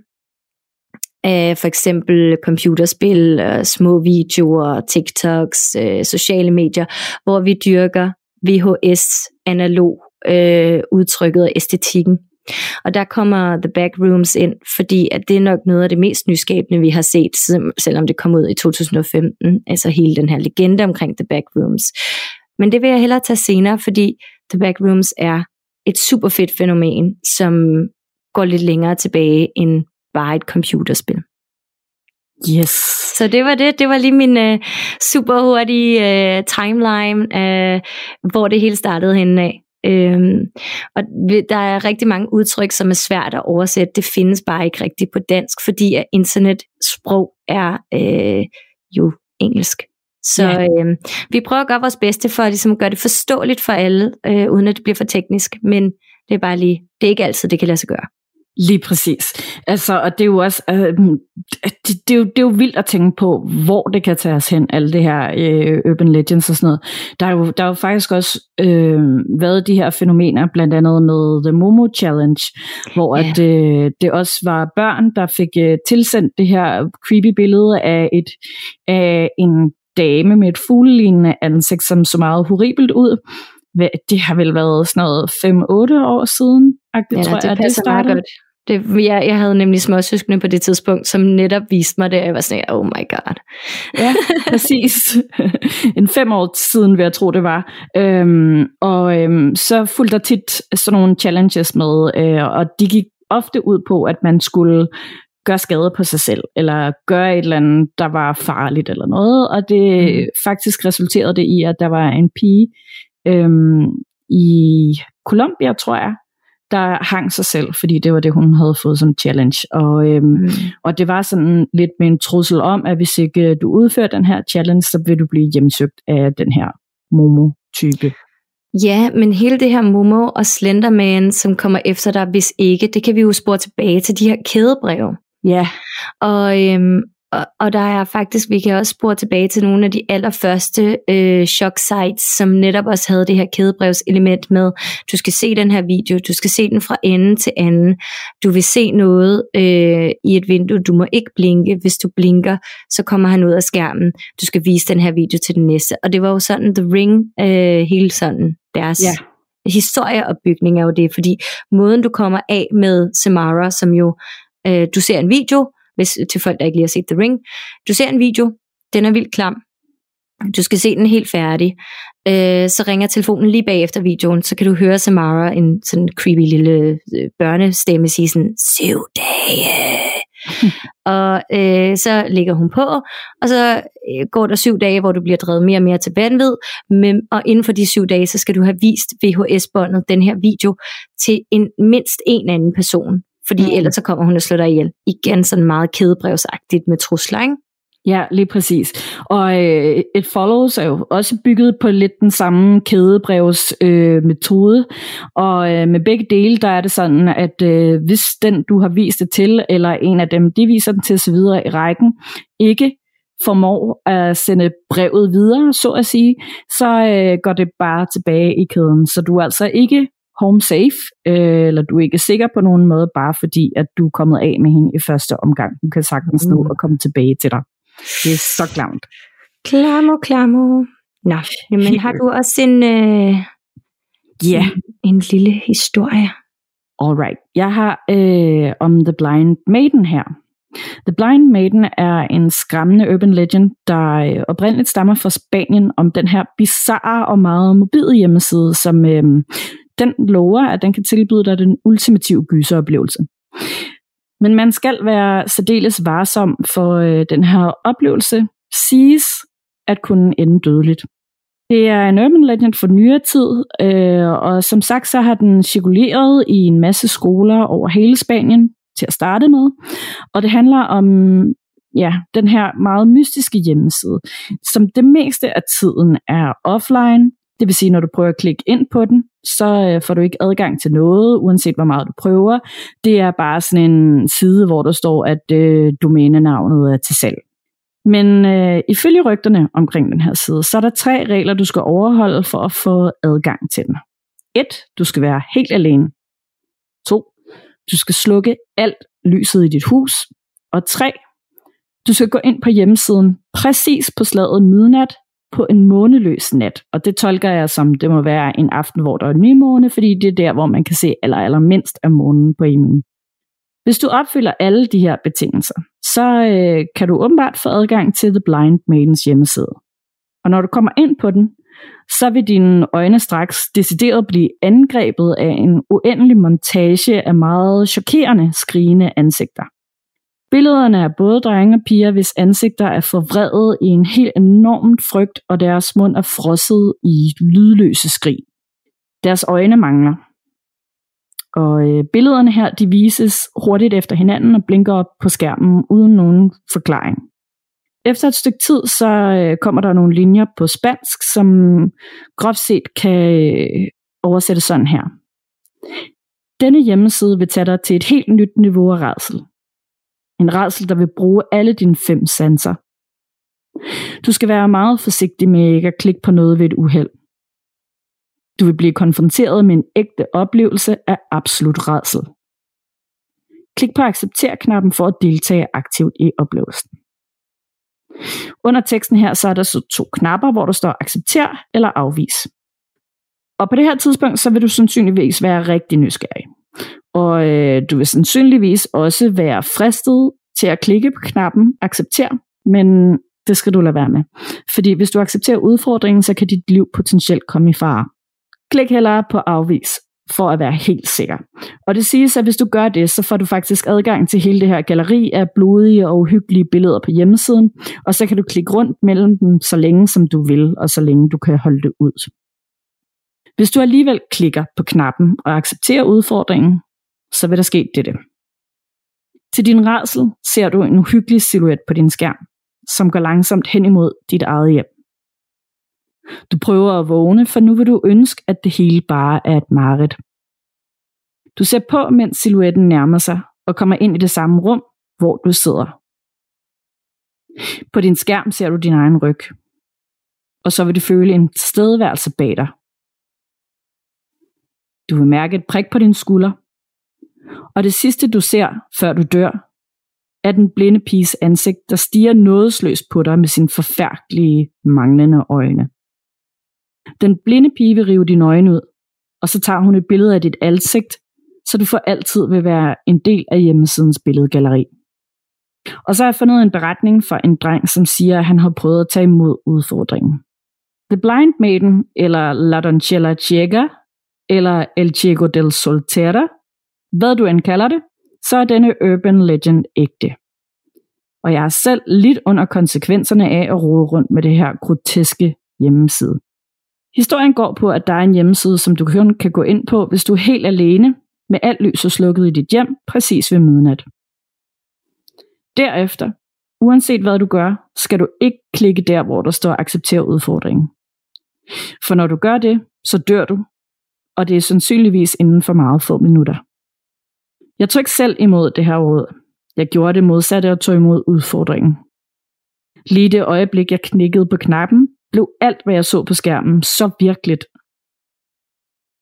af for eksempel computerspil, små videoer, TikToks, øh, sociale medier, hvor vi dyrker VHS analog øh, udtrykket og æstetikken. Og der kommer The Backrooms ind, fordi at det er nok noget af det mest nyskabende, vi har set, selvom det kom ud i 2015, altså hele den her legende omkring The Backrooms. Men det vil jeg hellere tage senere, fordi The Backrooms er et super fedt fænomen, som går lidt længere tilbage end bare et computerspil. Yes. Så det var det. Det var lige min uh, super hurtige uh, timeline, uh, hvor det hele startede henne af. Øhm, og der er rigtig mange udtryk, som er svært at oversætte. Det findes bare ikke rigtigt på dansk, fordi at internetsprog er øh, jo engelsk. Så ja. øh, vi prøver at gøre vores bedste for at ligesom gøre det forståeligt for alle, øh, uden at det bliver for teknisk. Men det er bare lige, det er ikke altid, det kan lade sig gøre. Lige præcis. Altså, og det er jo også, øh, det, det, er jo, det er jo vildt at tænke på, hvor det kan tage os hen, alle det her øh, urban legends og sådan noget. Der er jo, der er jo faktisk også øh, været de her fænomener, blandt andet med The Momo Challenge, hvor yeah. at, øh, det også var børn, der fik øh, tilsendt det her creepy billede af, et, af en dame med et fuglelignende ansigt, som så meget horribelt ud det har vel været sådan noget 5-8 år siden, ja, tror det jeg, det startede. Godt. Det, jeg, jeg havde nemlig små søskende på det tidspunkt, som netop viste mig det, og jeg var sådan, oh my god. Ja, præcis. en fem år siden vil jeg tro, det var. Øhm, og øhm, så fulgte der tit sådan nogle challenges med, øh, og de gik ofte ud på, at man skulle gøre skade på sig selv, eller gøre et eller andet, der var farligt eller noget, og det mm. faktisk resulterede det i, at der var en pige øhm, i Colombia, tror jeg, der hang sig selv, fordi det var det, hun havde fået som challenge. Og, øhm, mm. og det var sådan lidt med en trussel om, at hvis ikke du udfører den her challenge, så vil du blive hjemsøgt af den her Momo-type. Ja, men hele det her Momo og Slenderman, som kommer efter dig, hvis ikke, det kan vi jo spore tilbage til de her kædebreve. Ja. Og, øhm, og, og der er faktisk, vi kan også spore tilbage til nogle af de allerførste øh, shock sites, som netop også havde det her kædebrevselement med, du skal se den her video, du skal se den fra ende til anden, du vil se noget øh, i et vindue, du må ikke blinke, hvis du blinker, så kommer han ud af skærmen, du skal vise den her video til den næste. Og det var jo sådan, The Ring, øh, hele sådan deres... Ja. historieopbygning er jo det, fordi måden du kommer af med Samara, som jo, øh, du ser en video, hvis, til folk, der ikke lige har set The Ring. Du ser en video, den er vildt klam, du skal se den helt færdig. Øh, så ringer telefonen lige bagefter videoen, så kan du høre Samara, en sådan creepy lille øh, børnestemme, sige sådan, syv dage. og øh, så ligger hun på, og så øh, går der syv dage, hvor du bliver drevet mere og mere til vanvid, men, og inden for de syv dage, så skal du have vist VHS-båndet, den her video, til en mindst en anden person fordi mm. ellers så kommer hun og slår dig ihjel. Igen sådan meget kædebrevsagtigt med trusler, ikke? Ja, lige præcis. Og øh, et follows er jo også bygget på lidt den samme kædebrevs øh, metode. Og øh, med begge dele, der er det sådan, at øh, hvis den, du har vist det til, eller en af dem, de viser den til osv. i rækken, ikke formår at sende brevet videre, så at sige, så øh, går det bare tilbage i kæden. Så du er altså ikke home safe, øh, eller du er ikke sikker på nogen måde, bare fordi, at du er kommet af med hende i første omgang. Hun kan sagtens nå mm. at komme tilbage til dig. Det er så klamt. Klamo, klamo. Nå, jamen har du også en, øh, ja. en, en lille historie? Alright. Jeg har øh, om The Blind Maiden her. The Blind Maiden er en skræmmende urban legend, der øh, oprindeligt stammer fra Spanien om den her bizarre og meget mobile hjemmeside, som øh, den lover, at den kan tilbyde dig den ultimative gyseroplevelse. Men man skal være særdeles varsom, for øh, den her oplevelse siges at kunne ende dødeligt. Det er en urban legend for nyere tid, øh, og som sagt så har den cirkuleret i en masse skoler over hele Spanien til at starte med. Og det handler om ja, den her meget mystiske hjemmeside, som det meste af tiden er offline, det vil sige, når du prøver at klikke ind på den, så øh, får du ikke adgang til noget, uanset hvor meget du prøver. Det er bare sådan en side, hvor der står, at øh, domænenavnet er til salg. Men øh, ifølge rygterne omkring den her side, så er der tre regler, du skal overholde for at få adgang til den. 1. Du skal være helt alene. 2. Du skal slukke alt lyset i dit hus. Og 3. Du skal gå ind på hjemmesiden præcis på slaget midnat på en måneløs nat. Og det tolker jeg som, det må være en aften, hvor der er nymåne, fordi det er der, hvor man kan se aller, aller mindst af månen på himlen. Hvis du opfylder alle de her betingelser, så øh, kan du åbenbart få adgang til The Blind Maidens hjemmeside. Og når du kommer ind på den, så vil dine øjne straks decideret blive angrebet af en uendelig montage af meget chokerende, skrigende ansigter. Billederne er både drenge og piger, hvis ansigter er forvredet i en helt enorm frygt, og deres mund er frosset i lydløse skrig. Deres øjne mangler. Og øh, billederne her, de vises hurtigt efter hinanden og blinker op på skærmen uden nogen forklaring. Efter et stykke tid, så øh, kommer der nogle linjer på spansk, som groft set kan øh, oversættes sådan her. Denne hjemmeside vil tage dig til et helt nyt niveau af redsel. En redsel, der vil bruge alle dine fem sanser. Du skal være meget forsigtig med ikke at klikke på noget ved et uheld. Du vil blive konfronteret med en ægte oplevelse af absolut redsel. Klik på accepter-knappen for at deltage aktivt i oplevelsen. Under teksten her, så er der så to knapper, hvor der står accepter eller afvis. Og på det her tidspunkt, så vil du sandsynligvis være rigtig nysgerrig. Og øh, du vil sandsynligvis også være fristet til at klikke på knappen accepter, men det skal du lade være med. Fordi hvis du accepterer udfordringen, så kan dit liv potentielt komme i fare. Klik hellere på afvis, for at være helt sikker. Og det siges, at hvis du gør det, så får du faktisk adgang til hele det her galleri af blodige og uhyggelige billeder på hjemmesiden, og så kan du klikke rundt mellem dem så længe som du vil, og så længe du kan holde det ud. Hvis du alligevel klikker på knappen og accepterer udfordringen, så vil der ske dette. Til din rædsel ser du en uhyggelig silhuet på din skærm, som går langsomt hen imod dit eget hjem. Du prøver at vågne, for nu vil du ønske, at det hele bare er et mareridt. Du ser på, mens silhuetten nærmer sig og kommer ind i det samme rum, hvor du sidder. På din skærm ser du din egen ryg, og så vil du føle en tilstedeværelse bag dig. Du vil mærke et prik på din skulder, og det sidste du ser, før du dør, er den blinde piges ansigt, der stiger nådesløst på dig med sine forfærdelige, manglende øjne. Den blinde pige vil rive dine øjne ud, og så tager hun et billede af dit ansigt, så du for altid vil være en del af hjemmesidens billedgalleri. Og så har jeg fundet en beretning fra en dreng, som siger, at han har prøvet at tage imod udfordringen. The Blind Maiden, eller La Doncella Ciega, eller El Ciego del Soltera, hvad du end kalder det, så er denne urban legend ægte. Og jeg har selv lidt under konsekvenserne af at rode rundt med det her groteske hjemmeside. Historien går på, at der er en hjemmeside, som du kun kan gå ind på, hvis du er helt alene, med alt lyset slukket i dit hjem, præcis ved midnat. Derefter, uanset hvad du gør, skal du ikke klikke der, hvor der står accepter udfordringen. For når du gør det, så dør du, og det er sandsynligvis inden for meget få minutter. Jeg tog ikke selv imod det her råd. Jeg gjorde det modsatte og tog imod udfordringen. Lige det øjeblik, jeg knækkede på knappen, blev alt, hvad jeg så på skærmen, så virkeligt.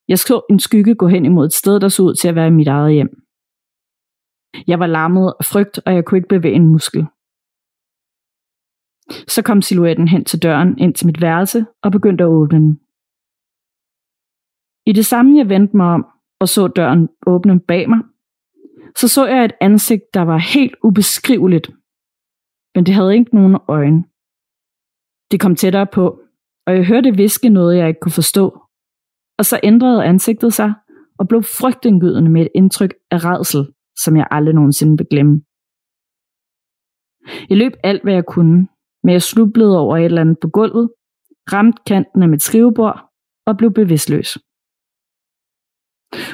Jeg så en skygge gå hen imod et sted, der så ud til at være mit eget hjem. Jeg var lammet af frygt, og jeg kunne ikke bevæge en muskel. Så kom silhuetten hen til døren ind til mit værelse og begyndte at åbne den. I det samme jeg vendte mig om og så døren åbne bag mig, så så jeg et ansigt, der var helt ubeskriveligt, men det havde ikke nogen øjne. Det kom tættere på, og jeg hørte viske noget, jeg ikke kunne forstå. Og så ændrede ansigtet sig og blev frygtindgydende med et indtryk af redsel, som jeg aldrig nogensinde vil glemme. Jeg løb alt, hvad jeg kunne, men jeg slublede over et eller andet på gulvet, ramte kanten af mit skrivebord og blev bevidstløs.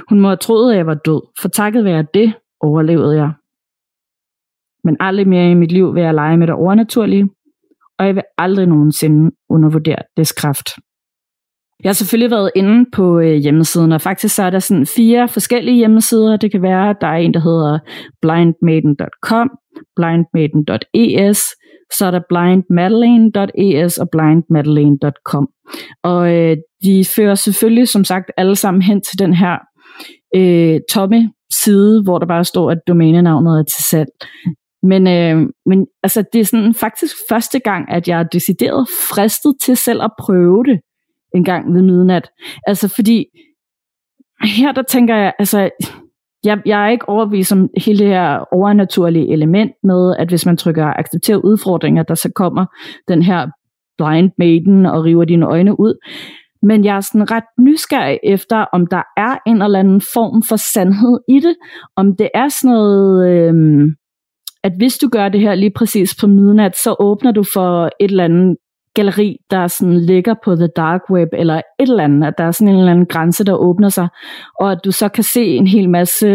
Hun må have troet, at jeg var død, for takket være det overlevede jeg. Men aldrig mere i mit liv vil jeg lege med det overnaturlige, og jeg vil aldrig nogensinde undervurdere dets kraft. Jeg har selvfølgelig været inde på øh, hjemmesiden, og faktisk så er der sådan fire forskellige hjemmesider. Det kan være, at der er en, der hedder blindmaiden.com, blindmaiden.es, så er der blindmadeline.es og blindmadeline.com. Og øh, de fører selvfølgelig, som sagt, alle sammen hen til den her øh, tomme side, hvor der bare står, at domænenavnet er til salg. Men, øh, men altså, det er sådan faktisk første gang, at jeg er decideret fristet til selv at prøve det en gang ved midnat. Altså fordi her der tænker jeg, altså jeg, jeg er ikke overbevist om hele det her overnaturlige element med, at hvis man trykker accepter udfordringer, der så kommer den her blind maiden og river dine øjne ud. Men jeg er sådan ret nysgerrig efter, om der er en eller anden form for sandhed i det. Om det er sådan noget, øh, at hvis du gør det her lige præcis på midnat, så åbner du for et eller andet galleri, der sådan ligger på the dark web, eller et eller andet, at der er sådan en eller anden grænse, der åbner sig, og at du så kan se en hel masse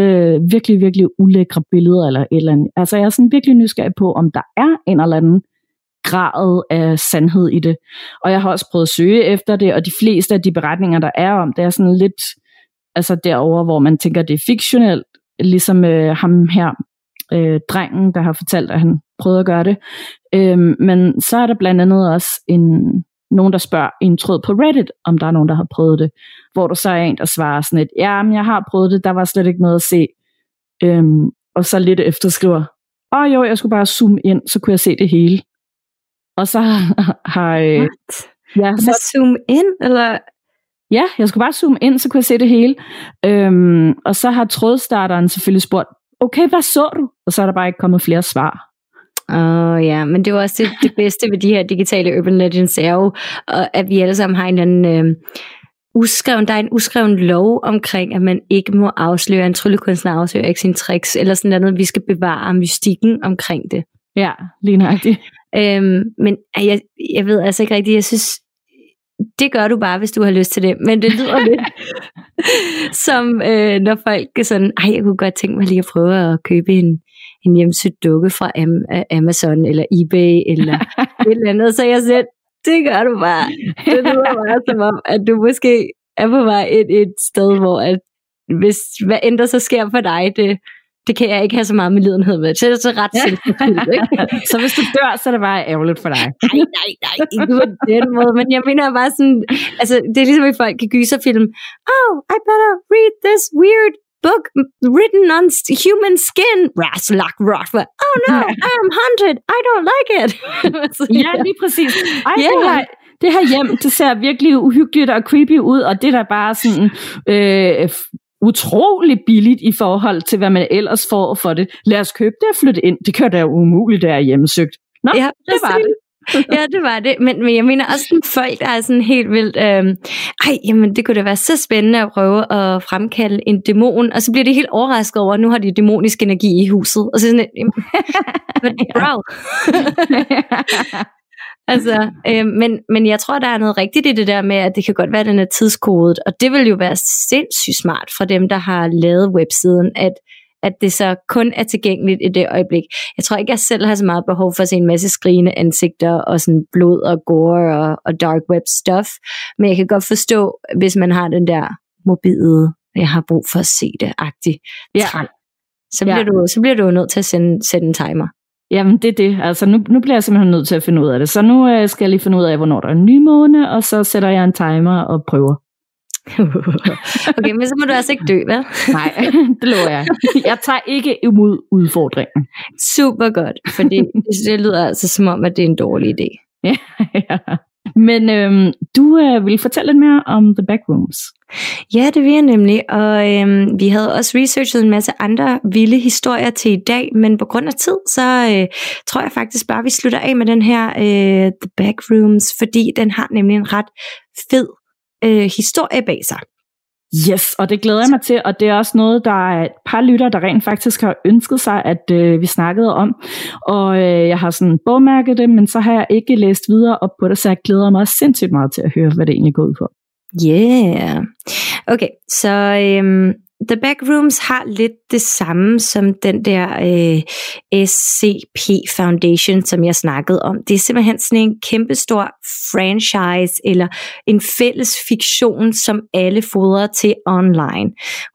virkelig, virkelig ulækre billeder, eller et eller andet. Altså jeg er sådan virkelig nysgerrig på, om der er en eller anden grad af sandhed i det. Og jeg har også prøvet at søge efter det, og de fleste af de beretninger, der er om, det er sådan lidt altså derover, hvor man tænker, det er fiktionelt, ligesom øh, ham her, øh, drengen, der har fortalt, at han prøvede at gøre det. Øh, men så er der blandt andet også en, nogen, der spørger i en tråd på Reddit, om der er nogen, der har prøvet det, hvor der så er en, der svarer sådan et, ja, men jeg har prøvet det, der var slet ikke noget at se. Øhm, og så lidt efter skriver, åh oh, jo, jeg skulle bare zoome ind, så kunne jeg se det hele. Og så har... Øh, ja, så, zoom ind, eller? Ja, jeg skulle bare zoome ind, så kunne jeg se det hele. Øhm, og så har trådstarteren selvfølgelig spurgt, okay, hvad så du? Og så er der bare ikke kommet flere svar. Åh oh, ja, men det er også det, det bedste ved de her digitale urban legends, er jo, at vi alle sammen har en anden... Øh, uskreven, der er en uskreven lov omkring, at man ikke må afsløre, en tryllekunstner afslører ikke sine tricks, eller sådan noget, vi skal bevare mystikken omkring det. Ja, lige nøjagtigt. Øhm, men jeg, jeg ved altså ikke rigtigt, jeg synes, det gør du bare, hvis du har lyst til det. Men det lyder lidt som, øh, når folk er sådan, ej, jeg kunne godt tænke mig lige at prøve at købe en, en hjemsøgt dukke fra Am- Amazon, eller eBay, eller et eller andet. Så jeg siger, det gør du bare. Det lyder bare som om, at du måske er på vej et, et sted, hvor at hvis hvad end der så sker for dig, det, det kan jeg ikke have så meget med lidenhed med. Så er det så ret ikke? så hvis du dør, så er det bare ærgerligt for dig. nej, nej, nej, ikke på den måde. Men jeg mener bare sådan, altså det er ligesom, at folk kan gyserfilm. Oh, I better read this weird book written on human skin. Raslak Rothwell. Oh no, I am hunted. I don't like it. ja, lige præcis. Ej, yeah. det, her, det her hjem, det ser virkelig uhyggeligt og creepy ud, og det der bare sådan øh, utrolig billigt i forhold til, hvad man ellers får for det. Lad os købe det og flytte ind. Det kan da umuligt, det er hjemmesøgt. Nå, ja, det var det. ja, det var det. Men, men jeg mener også sådan folk, der er sådan helt vildt, øh, ej, jamen det kunne da være så spændende at prøve at fremkalde en dæmon, og så bliver det helt overrasket over, at nu har de dæmonisk energi i huset. Og så sådan, but bro. Altså, øh, men, men jeg tror, der er noget rigtigt i det der med, at det kan godt være, at den er tidskodet, og det vil jo være sindssygt smart for dem, der har lavet websiden, at at det så kun er tilgængeligt i det øjeblik. Jeg tror ikke, jeg selv har så meget behov for at se en masse skrigende ansigter og sådan blod og gore og, og dark web stuff, men jeg kan godt forstå, hvis man har den der mobile, jeg har brug for at se det-agtig ja. trang, så bliver, ja. du, så bliver du nødt til at sende, sætte en timer. Jamen, det er det. Altså, nu, nu bliver jeg simpelthen nødt til at finde ud af det. Så nu øh, skal jeg lige finde ud af, hvornår der er en ny måne, og så sætter jeg en timer og prøver. okay, men så må du altså ikke dø, vel? Nej, det lover jeg. Jeg tager ikke imod udfordringen. Super godt, fordi det lyder altså som om, at det er en dårlig idé. ja, ja. Men øhm, du øh, vil fortælle lidt mere om The Backrooms. Ja, det vil jeg nemlig, og øhm, vi havde også researchet en masse andre vilde historier til i dag, men på grund af tid, så øh, tror jeg faktisk bare, vi slutter af med den her øh, The Backrooms, fordi den har nemlig en ret fed øh, historie bag sig. Yes, og det glæder jeg mig til, og det er også noget, der er et par lytter, der rent faktisk har ønsket sig, at øh, vi snakkede om. Og øh, jeg har sådan bogmærket det, men så har jeg ikke læst videre op på det, så jeg glæder mig sindssygt meget til at høre, hvad det egentlig går ud på. Yeah. Okay, så øhm, The Backrooms har lidt det samme som den der øh, SCP Foundation, som jeg snakkede om. Det er simpelthen sådan en kæmpestor franchise eller en fælles fiktion, som alle fodrer til online.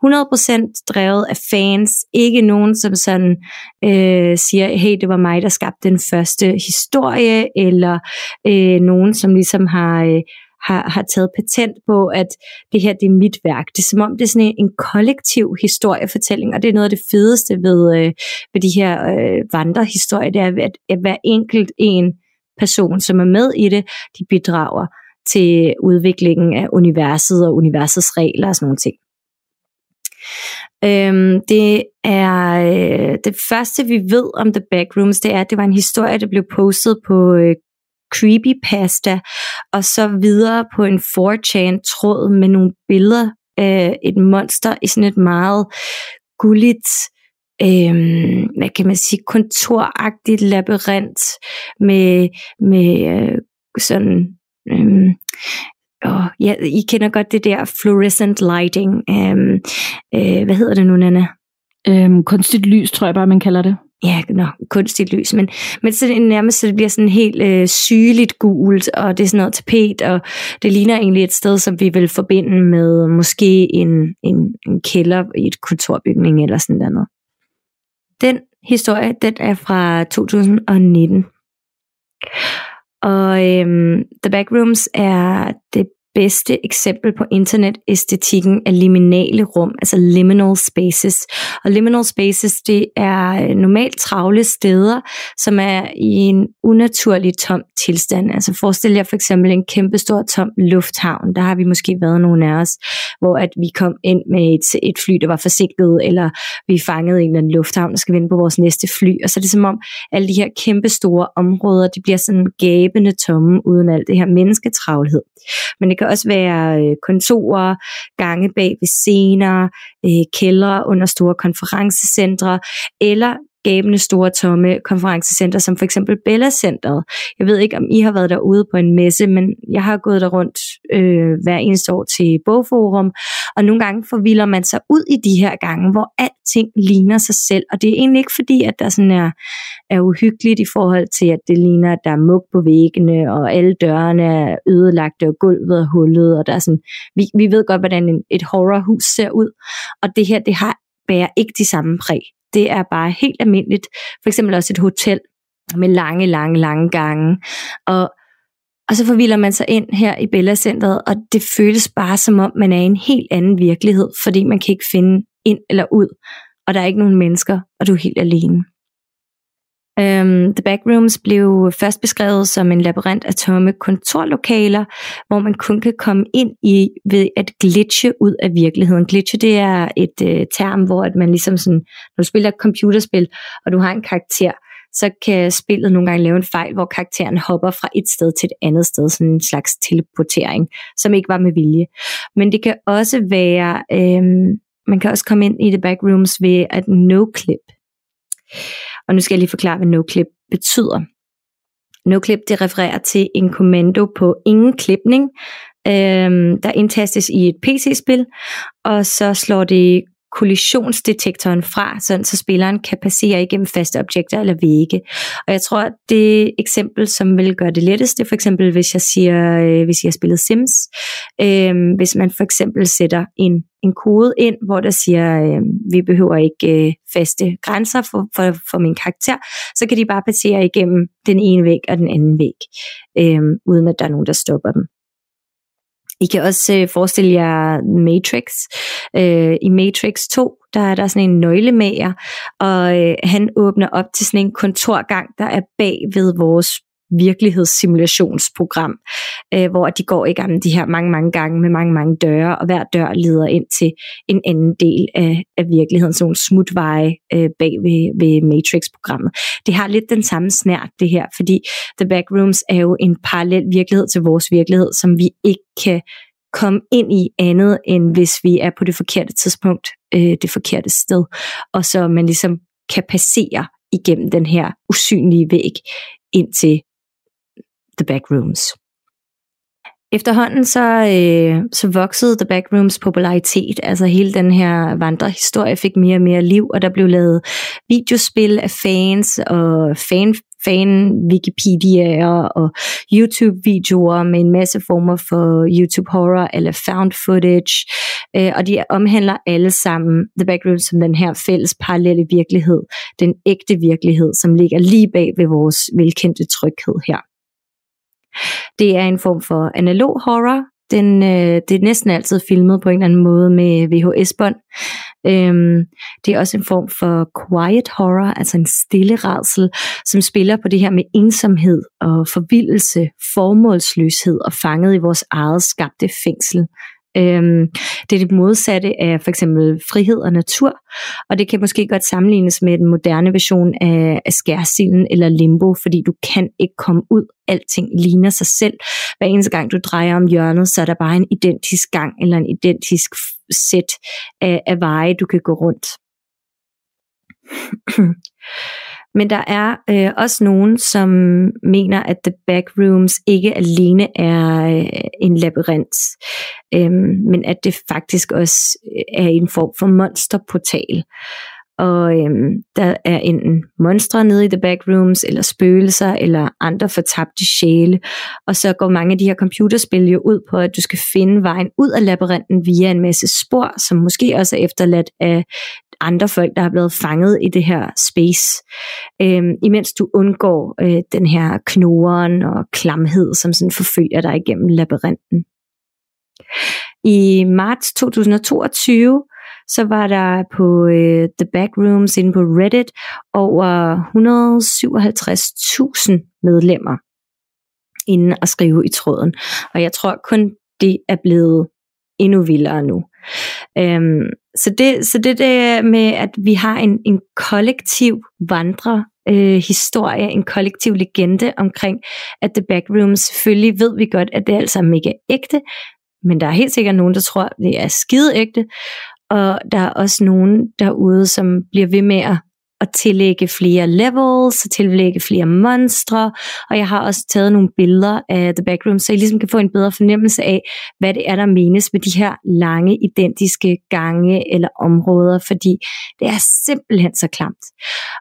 100% drevet af fans, ikke nogen som sådan øh, siger, hey, det var mig, der skabte den første historie, eller øh, nogen, som ligesom har... Øh, har, har taget patent på, at det her det er mit værk. Det er som om, det er sådan en, en kollektiv historiefortælling, og det er noget af det fedeste ved, øh, ved de her øh, vandrehistorier, det er, at, at hver enkelt en person, som er med i det, de bidrager til udviklingen af universet og universets regler og sådan nogle ting. Øhm, det er øh, det første vi ved om The Backrooms, det er, at det var en historie, der blev postet på øh, creepypasta, og så videre på en 4chan-tråd med nogle billeder af et monster i sådan et meget gulligt, øh, hvad kan man sige, kontoragtigt labyrint med, med øh, sådan, øh, oh, ja, I kender godt det der fluorescent lighting. Øh, øh, hvad hedder det nu, Nana? Øhm, kunstigt lys, tror jeg bare, man kalder det ja, nå, kunstigt lys, men, men så det nærmest så det bliver sådan helt øh, sygeligt gult, og det er sådan noget tapet, og det ligner egentlig et sted, som vi vil forbinde med måske en, en, en kælder i et kontorbygning eller sådan noget. Den historie, den er fra 2019. Og øhm, The Backrooms er det bedste eksempel på internetæstetikken er liminale rum, altså liminal spaces. Og liminal spaces, det er øh, normalt travle steder, som er i en unaturlig tom tilstand. Altså forestil jer for eksempel en kæmpe stor tom lufthavn. Der har vi måske været nogle af os, hvor at vi kom ind med et, et fly, der var forsinket, eller vi fangede en eller anden lufthavn og skal vende på vores næste fly. Og så er det som om alle de her kæmpe store områder, de bliver sådan gabende tomme uden alt det her mennesketravlhed. Men det kan også være øh, kontorer, gange bag ved scener, øh, kældre under store konferencecentre, eller gabende store tomme konferencecenter, som for eksempel Bella Centeret. Jeg ved ikke, om I har været derude på en messe, men jeg har gået der rundt øh, hver eneste år til Bogforum, og nogle gange forvilder man sig ud i de her gange, hvor alting ligner sig selv, og det er egentlig ikke fordi, at der sådan er, er uhyggeligt i forhold til, at det ligner, at der er mug på væggene, og alle dørene er ødelagte, og gulvet er hullet, og der er sådan, vi, vi ved godt, hvordan en, et horrorhus ser ud, og det her, det har bærer ikke de samme præg. Det er bare helt almindeligt. For eksempel også et hotel med lange, lange, lange gange. Og, og så forvilder man sig ind her i Bella Centeret, og det føles bare som om, man er i en helt anden virkelighed, fordi man kan ikke finde ind eller ud, og der er ikke nogen mennesker, og du er helt alene. Um, The Backrooms blev først beskrevet som en labyrint af tomme kontorlokaler, hvor man kun kan komme ind i ved at glitche ud af virkeligheden. Glitche det er et uh, term, hvor at man ligesom sådan, når du spiller et computerspil, og du har en karakter, så kan spillet nogle gange lave en fejl, hvor karakteren hopper fra et sted til et andet sted, sådan en slags teleportering, som ikke var med vilje. Men det kan også være, um, man kan også komme ind i The Backrooms ved at no-clip. Og nu skal jeg lige forklare, hvad no-clip betyder. No-clip det refererer til en kommando på ingen klipning, øh, der indtastes i et PC-spil, og så slår det kollisionsdetektoren fra, sådan så spilleren kan passere igennem faste objekter eller vægge. Og jeg tror, at det eksempel, som vil gøre det letteste, for eksempel, hvis jeg siger, øh, hvis jeg har spillet Sims, øh, hvis man for eksempel sætter en, en kode ind, hvor der siger, øh, vi behøver ikke øh, faste grænser for, for, for min karakter, så kan de bare passere igennem den ene væg og den anden væg, øh, uden at der er nogen, der stopper dem. I kan også øh, forestille jer Matrix. Øh, I Matrix 2, der er der sådan en nøglemager, og øh, han åbner op til sådan en kontorgang, der er bag ved vores virkelighedssimulationsprogram, øh, hvor de går igennem de her mange, mange gange med mange, mange døre, og hver dør leder ind til en anden del af, af virkeligheden, sådan nogle smutveje øh, bag ved, ved Matrix-programmet. Det har lidt den samme snært, det her, fordi The Backrooms er jo en parallel virkelighed til vores virkelighed, som vi ikke kan komme ind i andet, end hvis vi er på det forkerte tidspunkt, øh, det forkerte sted, og så man ligesom kan passere igennem den her usynlige væg ind til The Backrooms. Efterhånden så, øh, så voksede The Backrooms popularitet, altså hele den her vandrehistorie fik mere og mere liv, og der blev lavet videospil af fans og fan, fan Wikipediaer og YouTube-videoer med en masse former for YouTube horror eller found footage, øh, og de omhandler alle sammen The Backrooms som den her fælles parallelle virkelighed, den ægte virkelighed, som ligger lige bag ved vores velkendte tryghed her. Det er en form for analog horror. Den, øh, det er næsten altid filmet på en eller anden måde med VHS-bånd. Øhm, det er også en form for quiet horror, altså en stille rædsel, som spiller på det her med ensomhed og forvildelse, formålsløshed og fanget i vores eget skabte fængsel. Øhm, det er det modsatte af for eksempel frihed og natur, og det kan måske godt sammenlignes med den moderne version af, af skærsilden eller limbo, fordi du kan ikke komme ud. Alting ligner sig selv. Hver eneste gang du drejer om hjørnet, så er der bare en identisk gang eller en identisk sæt af, af veje, du kan gå rundt. Øhm, men der er øh, også nogen, som mener, at The Backrooms ikke alene er øh, en labyrint, øh, men at det faktisk også øh, er en form for monsterportal. Og øh, der er enten monstre nede i The Backrooms, eller spøgelser, eller andre fortabte sjæle. Og så går mange af de her computerspil jo ud på, at du skal finde vejen ud af labyrinten via en masse spor, som måske også er efterladt af andre folk, der er blevet fanget i det her space, øh, imens du undgår øh, den her knoren og klamhed, som sådan forfølger dig igennem labyrinten. I marts 2022, så var der på øh, The Backrooms inde på Reddit over 157.000 medlemmer inden at skrive i tråden. Og jeg tror kun, det er blevet endnu vildere nu. Øhm, så, det, så det der med, at vi har en, en kollektiv vandre øh, historie, en kollektiv legende omkring, at The Backrooms, selvfølgelig ved vi godt, at det er altså mega ægte, men der er helt sikkert nogen, der tror, at det er skide ægte, og der er også nogen derude, som bliver ved med at at tillægge flere levels, og tillægge flere monstre, og jeg har også taget nogle billeder af The Backroom, så I ligesom kan få en bedre fornemmelse af, hvad det er, der menes med de her lange, identiske gange eller områder, fordi det er simpelthen så klamt.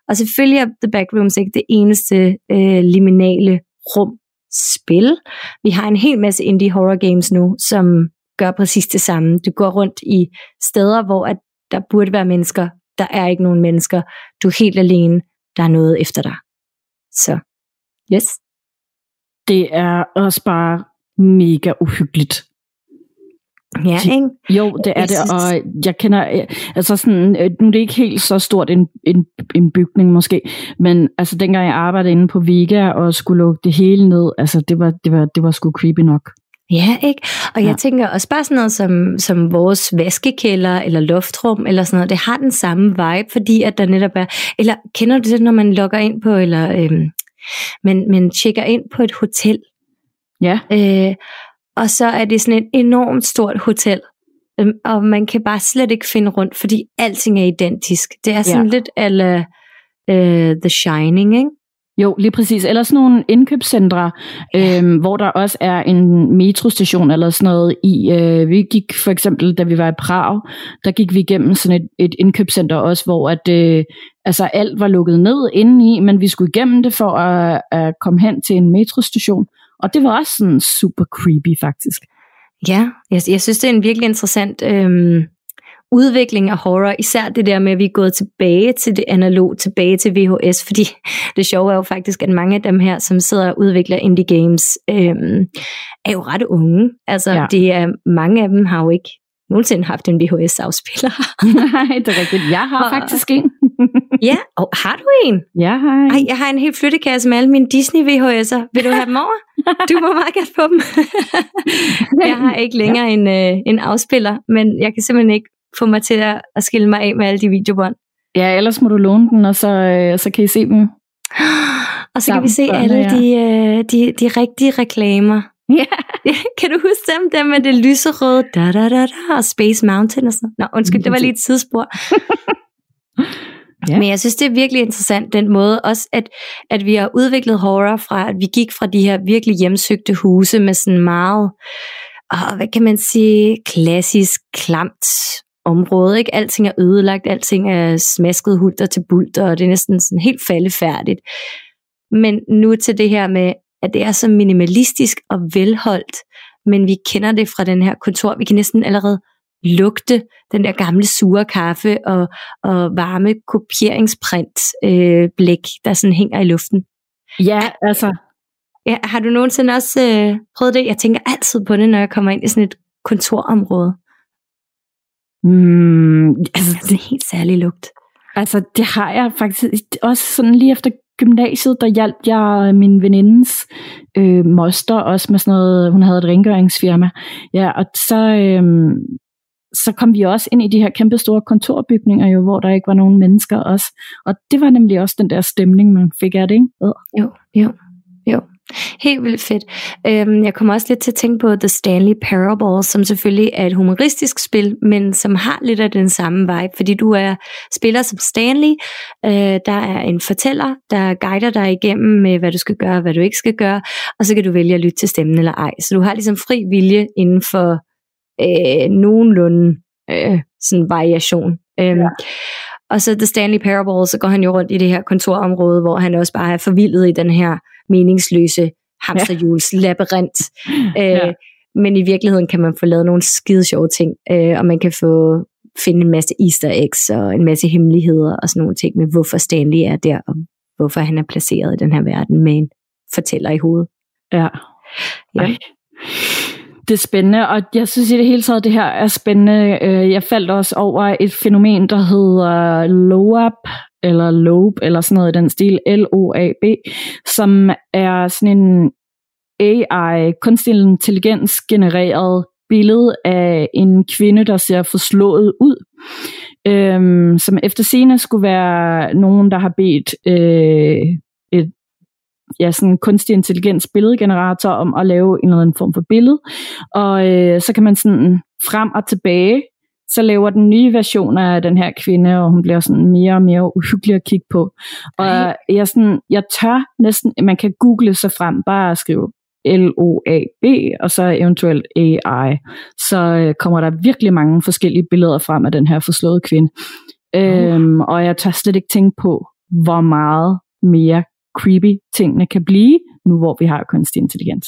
Og selvfølgelig er The Backrooms ikke det eneste øh, liminale rum spil. Vi har en hel masse indie horror games nu, som gør præcis det samme. Du går rundt i steder, hvor at der burde være mennesker. Der er ikke nogen mennesker. Du er helt alene. Der er noget efter dig. Så, yes. Det er også bare mega uhyggeligt. Ja, ikke? Jo, det er jeg det, synes... og jeg kender, altså sådan, øh, nu er det ikke helt så stort en, en, en bygning måske, men altså dengang jeg arbejdede inde på Vega og skulle lukke det hele ned, altså det var, det var, det var sgu creepy nok. Ja, ikke? Og jeg ja. tænker også bare sådan noget som, som vores vaskekælder eller luftrum eller sådan noget, det har den samme vibe, fordi at der netop er, eller kender du det, når man logger ind på, eller øhm, man, man tjekker ind på et hotel, Ja. øh, og så er det sådan et enormt stort hotel, øhm, og man kan bare slet ikke finde rundt, fordi alting er identisk. Det er sådan ja. lidt ala uh, The Shining, ikke? Jo, lige præcis. Eller sådan nogle indkøbscentre, øhm, hvor der også er en metrostation eller sådan noget i. Øh, vi gik for eksempel, da vi var i Prag, der gik vi igennem sådan et, et indkøbscenter også, hvor at, øh, altså alt var lukket ned indeni, men vi skulle igennem det for at, at komme hen til en metrostation. Og det var også sådan super creepy faktisk. Ja, jeg, jeg synes, det er en virkelig interessant øhm, udvikling af horror, især det der med, at vi er gået tilbage til det analog, tilbage til VHS, fordi det sjove er jo faktisk, at mange af dem her, som sidder og udvikler indie games, øhm, er jo ret unge. Altså, ja. det er, mange af dem har jo ikke nogensinde haft en VHS-afspiller. Nej, det er rigtigt. Jeg har og, faktisk en. ja, og har du en? Jeg har en. Ej, jeg har en helt flyttekasse med alle mine Disney VHS'er. Vil du have dem over? Du må meget gerne få dem. jeg har ikke længere ja. en, øh, en afspiller, men jeg kan simpelthen ikke få mig til at, at skille mig af med alle de videobånd. Ja, ellers må du låne den, og så, øh, så kan I se dem. Og så kan vi se alle ja. de, øh, de, de rigtige reklamer. Ja. kan du huske dem? Dem med det lyserøde, da da da da, og Space Mountain og sådan Nå, undskyld, det var lige et tidsspor. ja. Men jeg synes, det er virkelig interessant, den måde også, at, at vi har udviklet horror fra, at vi gik fra de her virkelig hjemsøgte huse med sådan meget, og hvad kan man sige, klassisk, klamt område. Ikke? Alting er ødelagt, alting er smasket hulter til bulter, og det er næsten sådan helt faldefærdigt. Men nu til det her med, at det er så minimalistisk og velholdt, men vi kender det fra den her kontor. Vi kan næsten allerede lugte den der gamle sure kaffe og, og varme kopieringsprint øh, blæk, der sådan hænger i luften. Ja, altså. Ja, har du nogensinde også øh, prøvet det? Jeg tænker altid på det, når jeg kommer ind i sådan et kontorområde. Mm, altså, det er en helt særlig lugt. Altså, det har jeg faktisk også sådan lige efter gymnasiet, der hjalp jeg min venindens øh, moster også med sådan noget, hun havde et rengøringsfirma. Ja, og så, øh, så kom vi også ind i de her kæmpe store kontorbygninger, jo, hvor der ikke var nogen mennesker også. Og det var nemlig også den der stemning, man fik af det, ikke? Jo, jo, jo. Helt vildt fedt. Øhm, jeg kommer også lidt til at tænke på The Stanley Parable, som selvfølgelig er et humoristisk spil, men som har lidt af den samme vibe, fordi du er spiller som Stanley. Øh, der er en fortæller, der guider dig igennem med, hvad du skal gøre og hvad du ikke skal gøre, og så kan du vælge at lytte til stemmen eller ej. Så du har ligesom fri vilje inden for øh, nogenlunde øh, sådan variation. Øhm, ja. Og så The Stanley Parable, så går han jo rundt i det her kontorområde, hvor han også bare er forvildet i den her meningsløse hamsterhjuls ja. Øh, men i virkeligheden kan man få lavet nogle skide sjove ting, øh, og man kan få finde en masse easter eggs og en masse hemmeligheder og sådan nogle ting med, hvorfor Stanley er der, og hvorfor han er placeret i den her verden med en fortæller i hovedet. Ja. ja. Det er spændende, og jeg synes i det hele taget, det her er spændende. Øh, jeg faldt også over et fænomen, der hedder LOAB, eller LOAB, eller sådan noget i den stil, L-O-A-B, som er sådan en AI, kunstig intelligens genereret billede af en kvinde, der ser forslået ud, øhm, som efter scene skulle være nogen, der har bedt øh, ja, sådan kunstig intelligens billedgenerator om at lave en eller anden form for billede. Og øh, så kan man sådan frem og tilbage så laver den nye version af den her kvinde, og hun bliver sådan mere og mere uhyggelig at kigge på. Og jeg, sådan, jeg tør næsten, man kan google sig frem, bare at skrive L-O-A-B, og så eventuelt AI. Så øh, kommer der virkelig mange forskellige billeder frem af den her forslåede kvinde. Uh. Øhm, og jeg tør slet ikke tænke på, hvor meget mere creepy tingene kan blive, nu hvor vi har kunstig intelligens.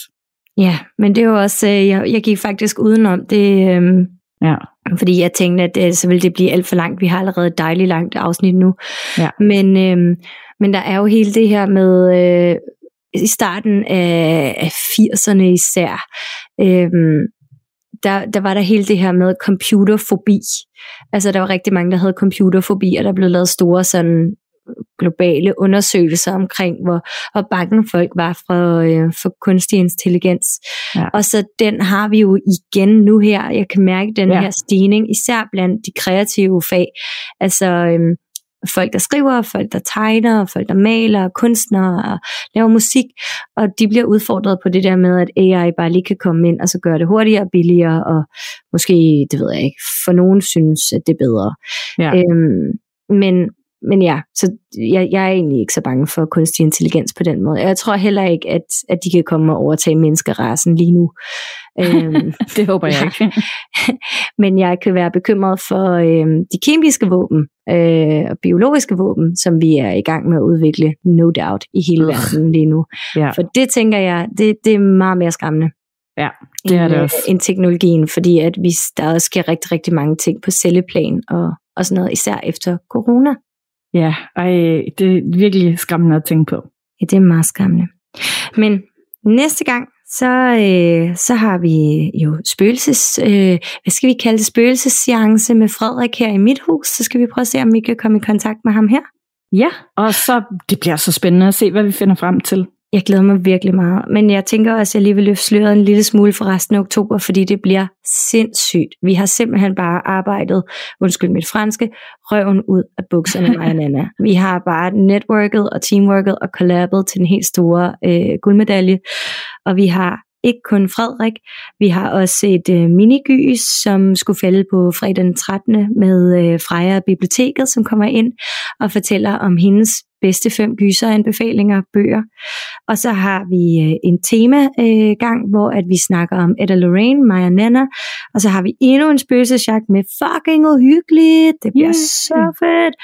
Ja, men det er jo også, øh, jeg, jeg gik faktisk udenom det, øhm, ja. fordi jeg tænkte, at øh, så ville det blive alt for langt. Vi har allerede et dejligt langt afsnit nu. Ja. Men, øhm, men der er jo hele det her med, øh, i starten af, af 80'erne især, øhm, der, der var der hele det her med computerfobi. Altså der var rigtig mange, der havde computerfobi, og der blev lavet store sådan globale undersøgelser omkring, hvor, hvor bange folk var for, øh, for kunstig intelligens. Ja. Og så den har vi jo igen nu her. Jeg kan mærke den ja. her stigning, især blandt de kreative fag. Altså øh, folk, der skriver, folk, der tegner, folk, der maler, kunstnere og laver musik. Og de bliver udfordret på det der med, at AI bare lige kan komme ind og så gøre det hurtigere og billigere, og måske, det ved jeg ikke, for nogen synes, at det er bedre. Ja. Øhm, men men ja, så jeg, jeg er egentlig ikke så bange for kunstig intelligens på den måde. Jeg tror heller ikke, at, at de kan komme og overtage menneskerasen lige nu. øhm, det håber jeg ikke. men jeg kan være bekymret for øhm, de kemiske våben øh, og biologiske våben, som vi er i gang med at udvikle, no doubt, i hele uh. verden lige nu. Ja. For det tænker jeg, det, det er meget mere skræmmende. Ja, det er det øh, også. End teknologien, fordi at vi, der sker rigtig, rigtig mange ting på celleplan og, og sådan noget, især efter corona. Ja, ej, det er virkelig skræmmende at tænke på. Ja, det er meget skræmmende. Men næste gang, så, øh, så har vi jo spøgelses, øh, hvad skal vi kalde det, spøgelsesseance med Frederik her i mit hus. Så skal vi prøve at se, om vi kan komme i kontakt med ham her. Ja, og så det bliver så spændende at se, hvad vi finder frem til. Jeg glæder mig virkelig meget. Men jeg tænker også, at jeg lige vil løfte sløret en lille smule for resten af oktober, fordi det bliver sindssygt. Vi har simpelthen bare arbejdet, undskyld mit franske, røven ud af bukserne, mig og Nana. Vi har bare networket og teamworket og collabet til den helt store øh, guldmedalje. Og vi har ikke kun Frederik. Vi har også et øh, minigys, som skulle falde på fredag den 13. med øh, Freja Biblioteket, som kommer ind og fortæller om hendes bedste fem gyser anbefalinger bøger. Og så har vi øh, en tema øh, gang, hvor at vi snakker om Etta Lorraine, Maja Nana, og så har vi endnu en spøgelsesjagt med fucking uhyggeligt. Det bliver yeah. så fedt.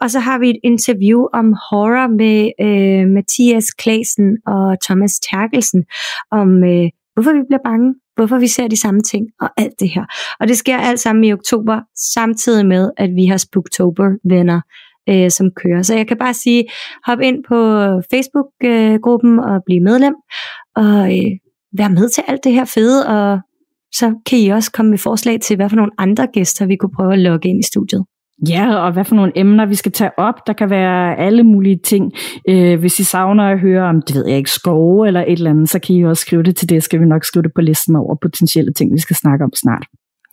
Og så har vi et interview om horror med øh, Mathias Klasen og Thomas Terkelsen om øh, hvorfor vi bliver bange, hvorfor vi ser de samme ting og alt det her. Og det sker alt sammen i oktober, samtidig med, at vi har Spooktober venner øh, som kører. Så jeg kan bare sige, hop ind på Facebook-gruppen og bliv medlem, og øh, vær med til alt det her fede, og så kan I også komme med forslag til, hvad for nogle andre gæster, vi kunne prøve at logge ind i studiet. Ja, og hvad for nogle emner vi skal tage op. Der kan være alle mulige ting. Øh, hvis I savner at høre om, det ved jeg ikke, skove eller et eller andet, så kan I også skrive det til det. Skal vi nok skrive det på listen over potentielle ting, vi skal snakke om snart.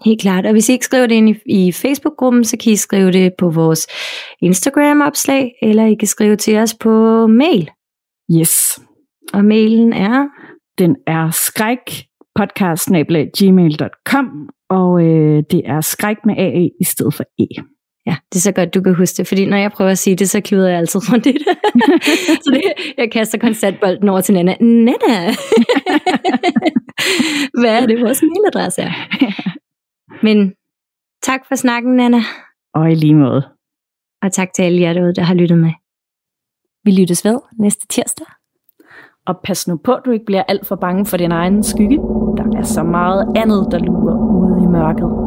Helt klart. Og hvis I ikke skriver det ind i, i Facebook-gruppen, så kan I skrive det på vores Instagram-opslag, eller I kan skrive til os på mail. Yes. Og mailen er? Den er skræk podcast.gmail.com, og øh, det er skræk med A i stedet for E. Ja, det er så godt, du kan huske det, fordi når jeg prøver at sige det, så kluder jeg altid rundt i det. så det, jeg kaster konstant bolden over til Nana. Nana! Hvad er det, vores mailadresse er? Men tak for snakken, Nana. Og i lige måde. Og tak til alle jer derude, der har lyttet med. Vi lyttes ved næste tirsdag. Og pas nu på, at du ikke bliver alt for bange for din egen skygge. Der er så meget andet, der lurer ude i mørket.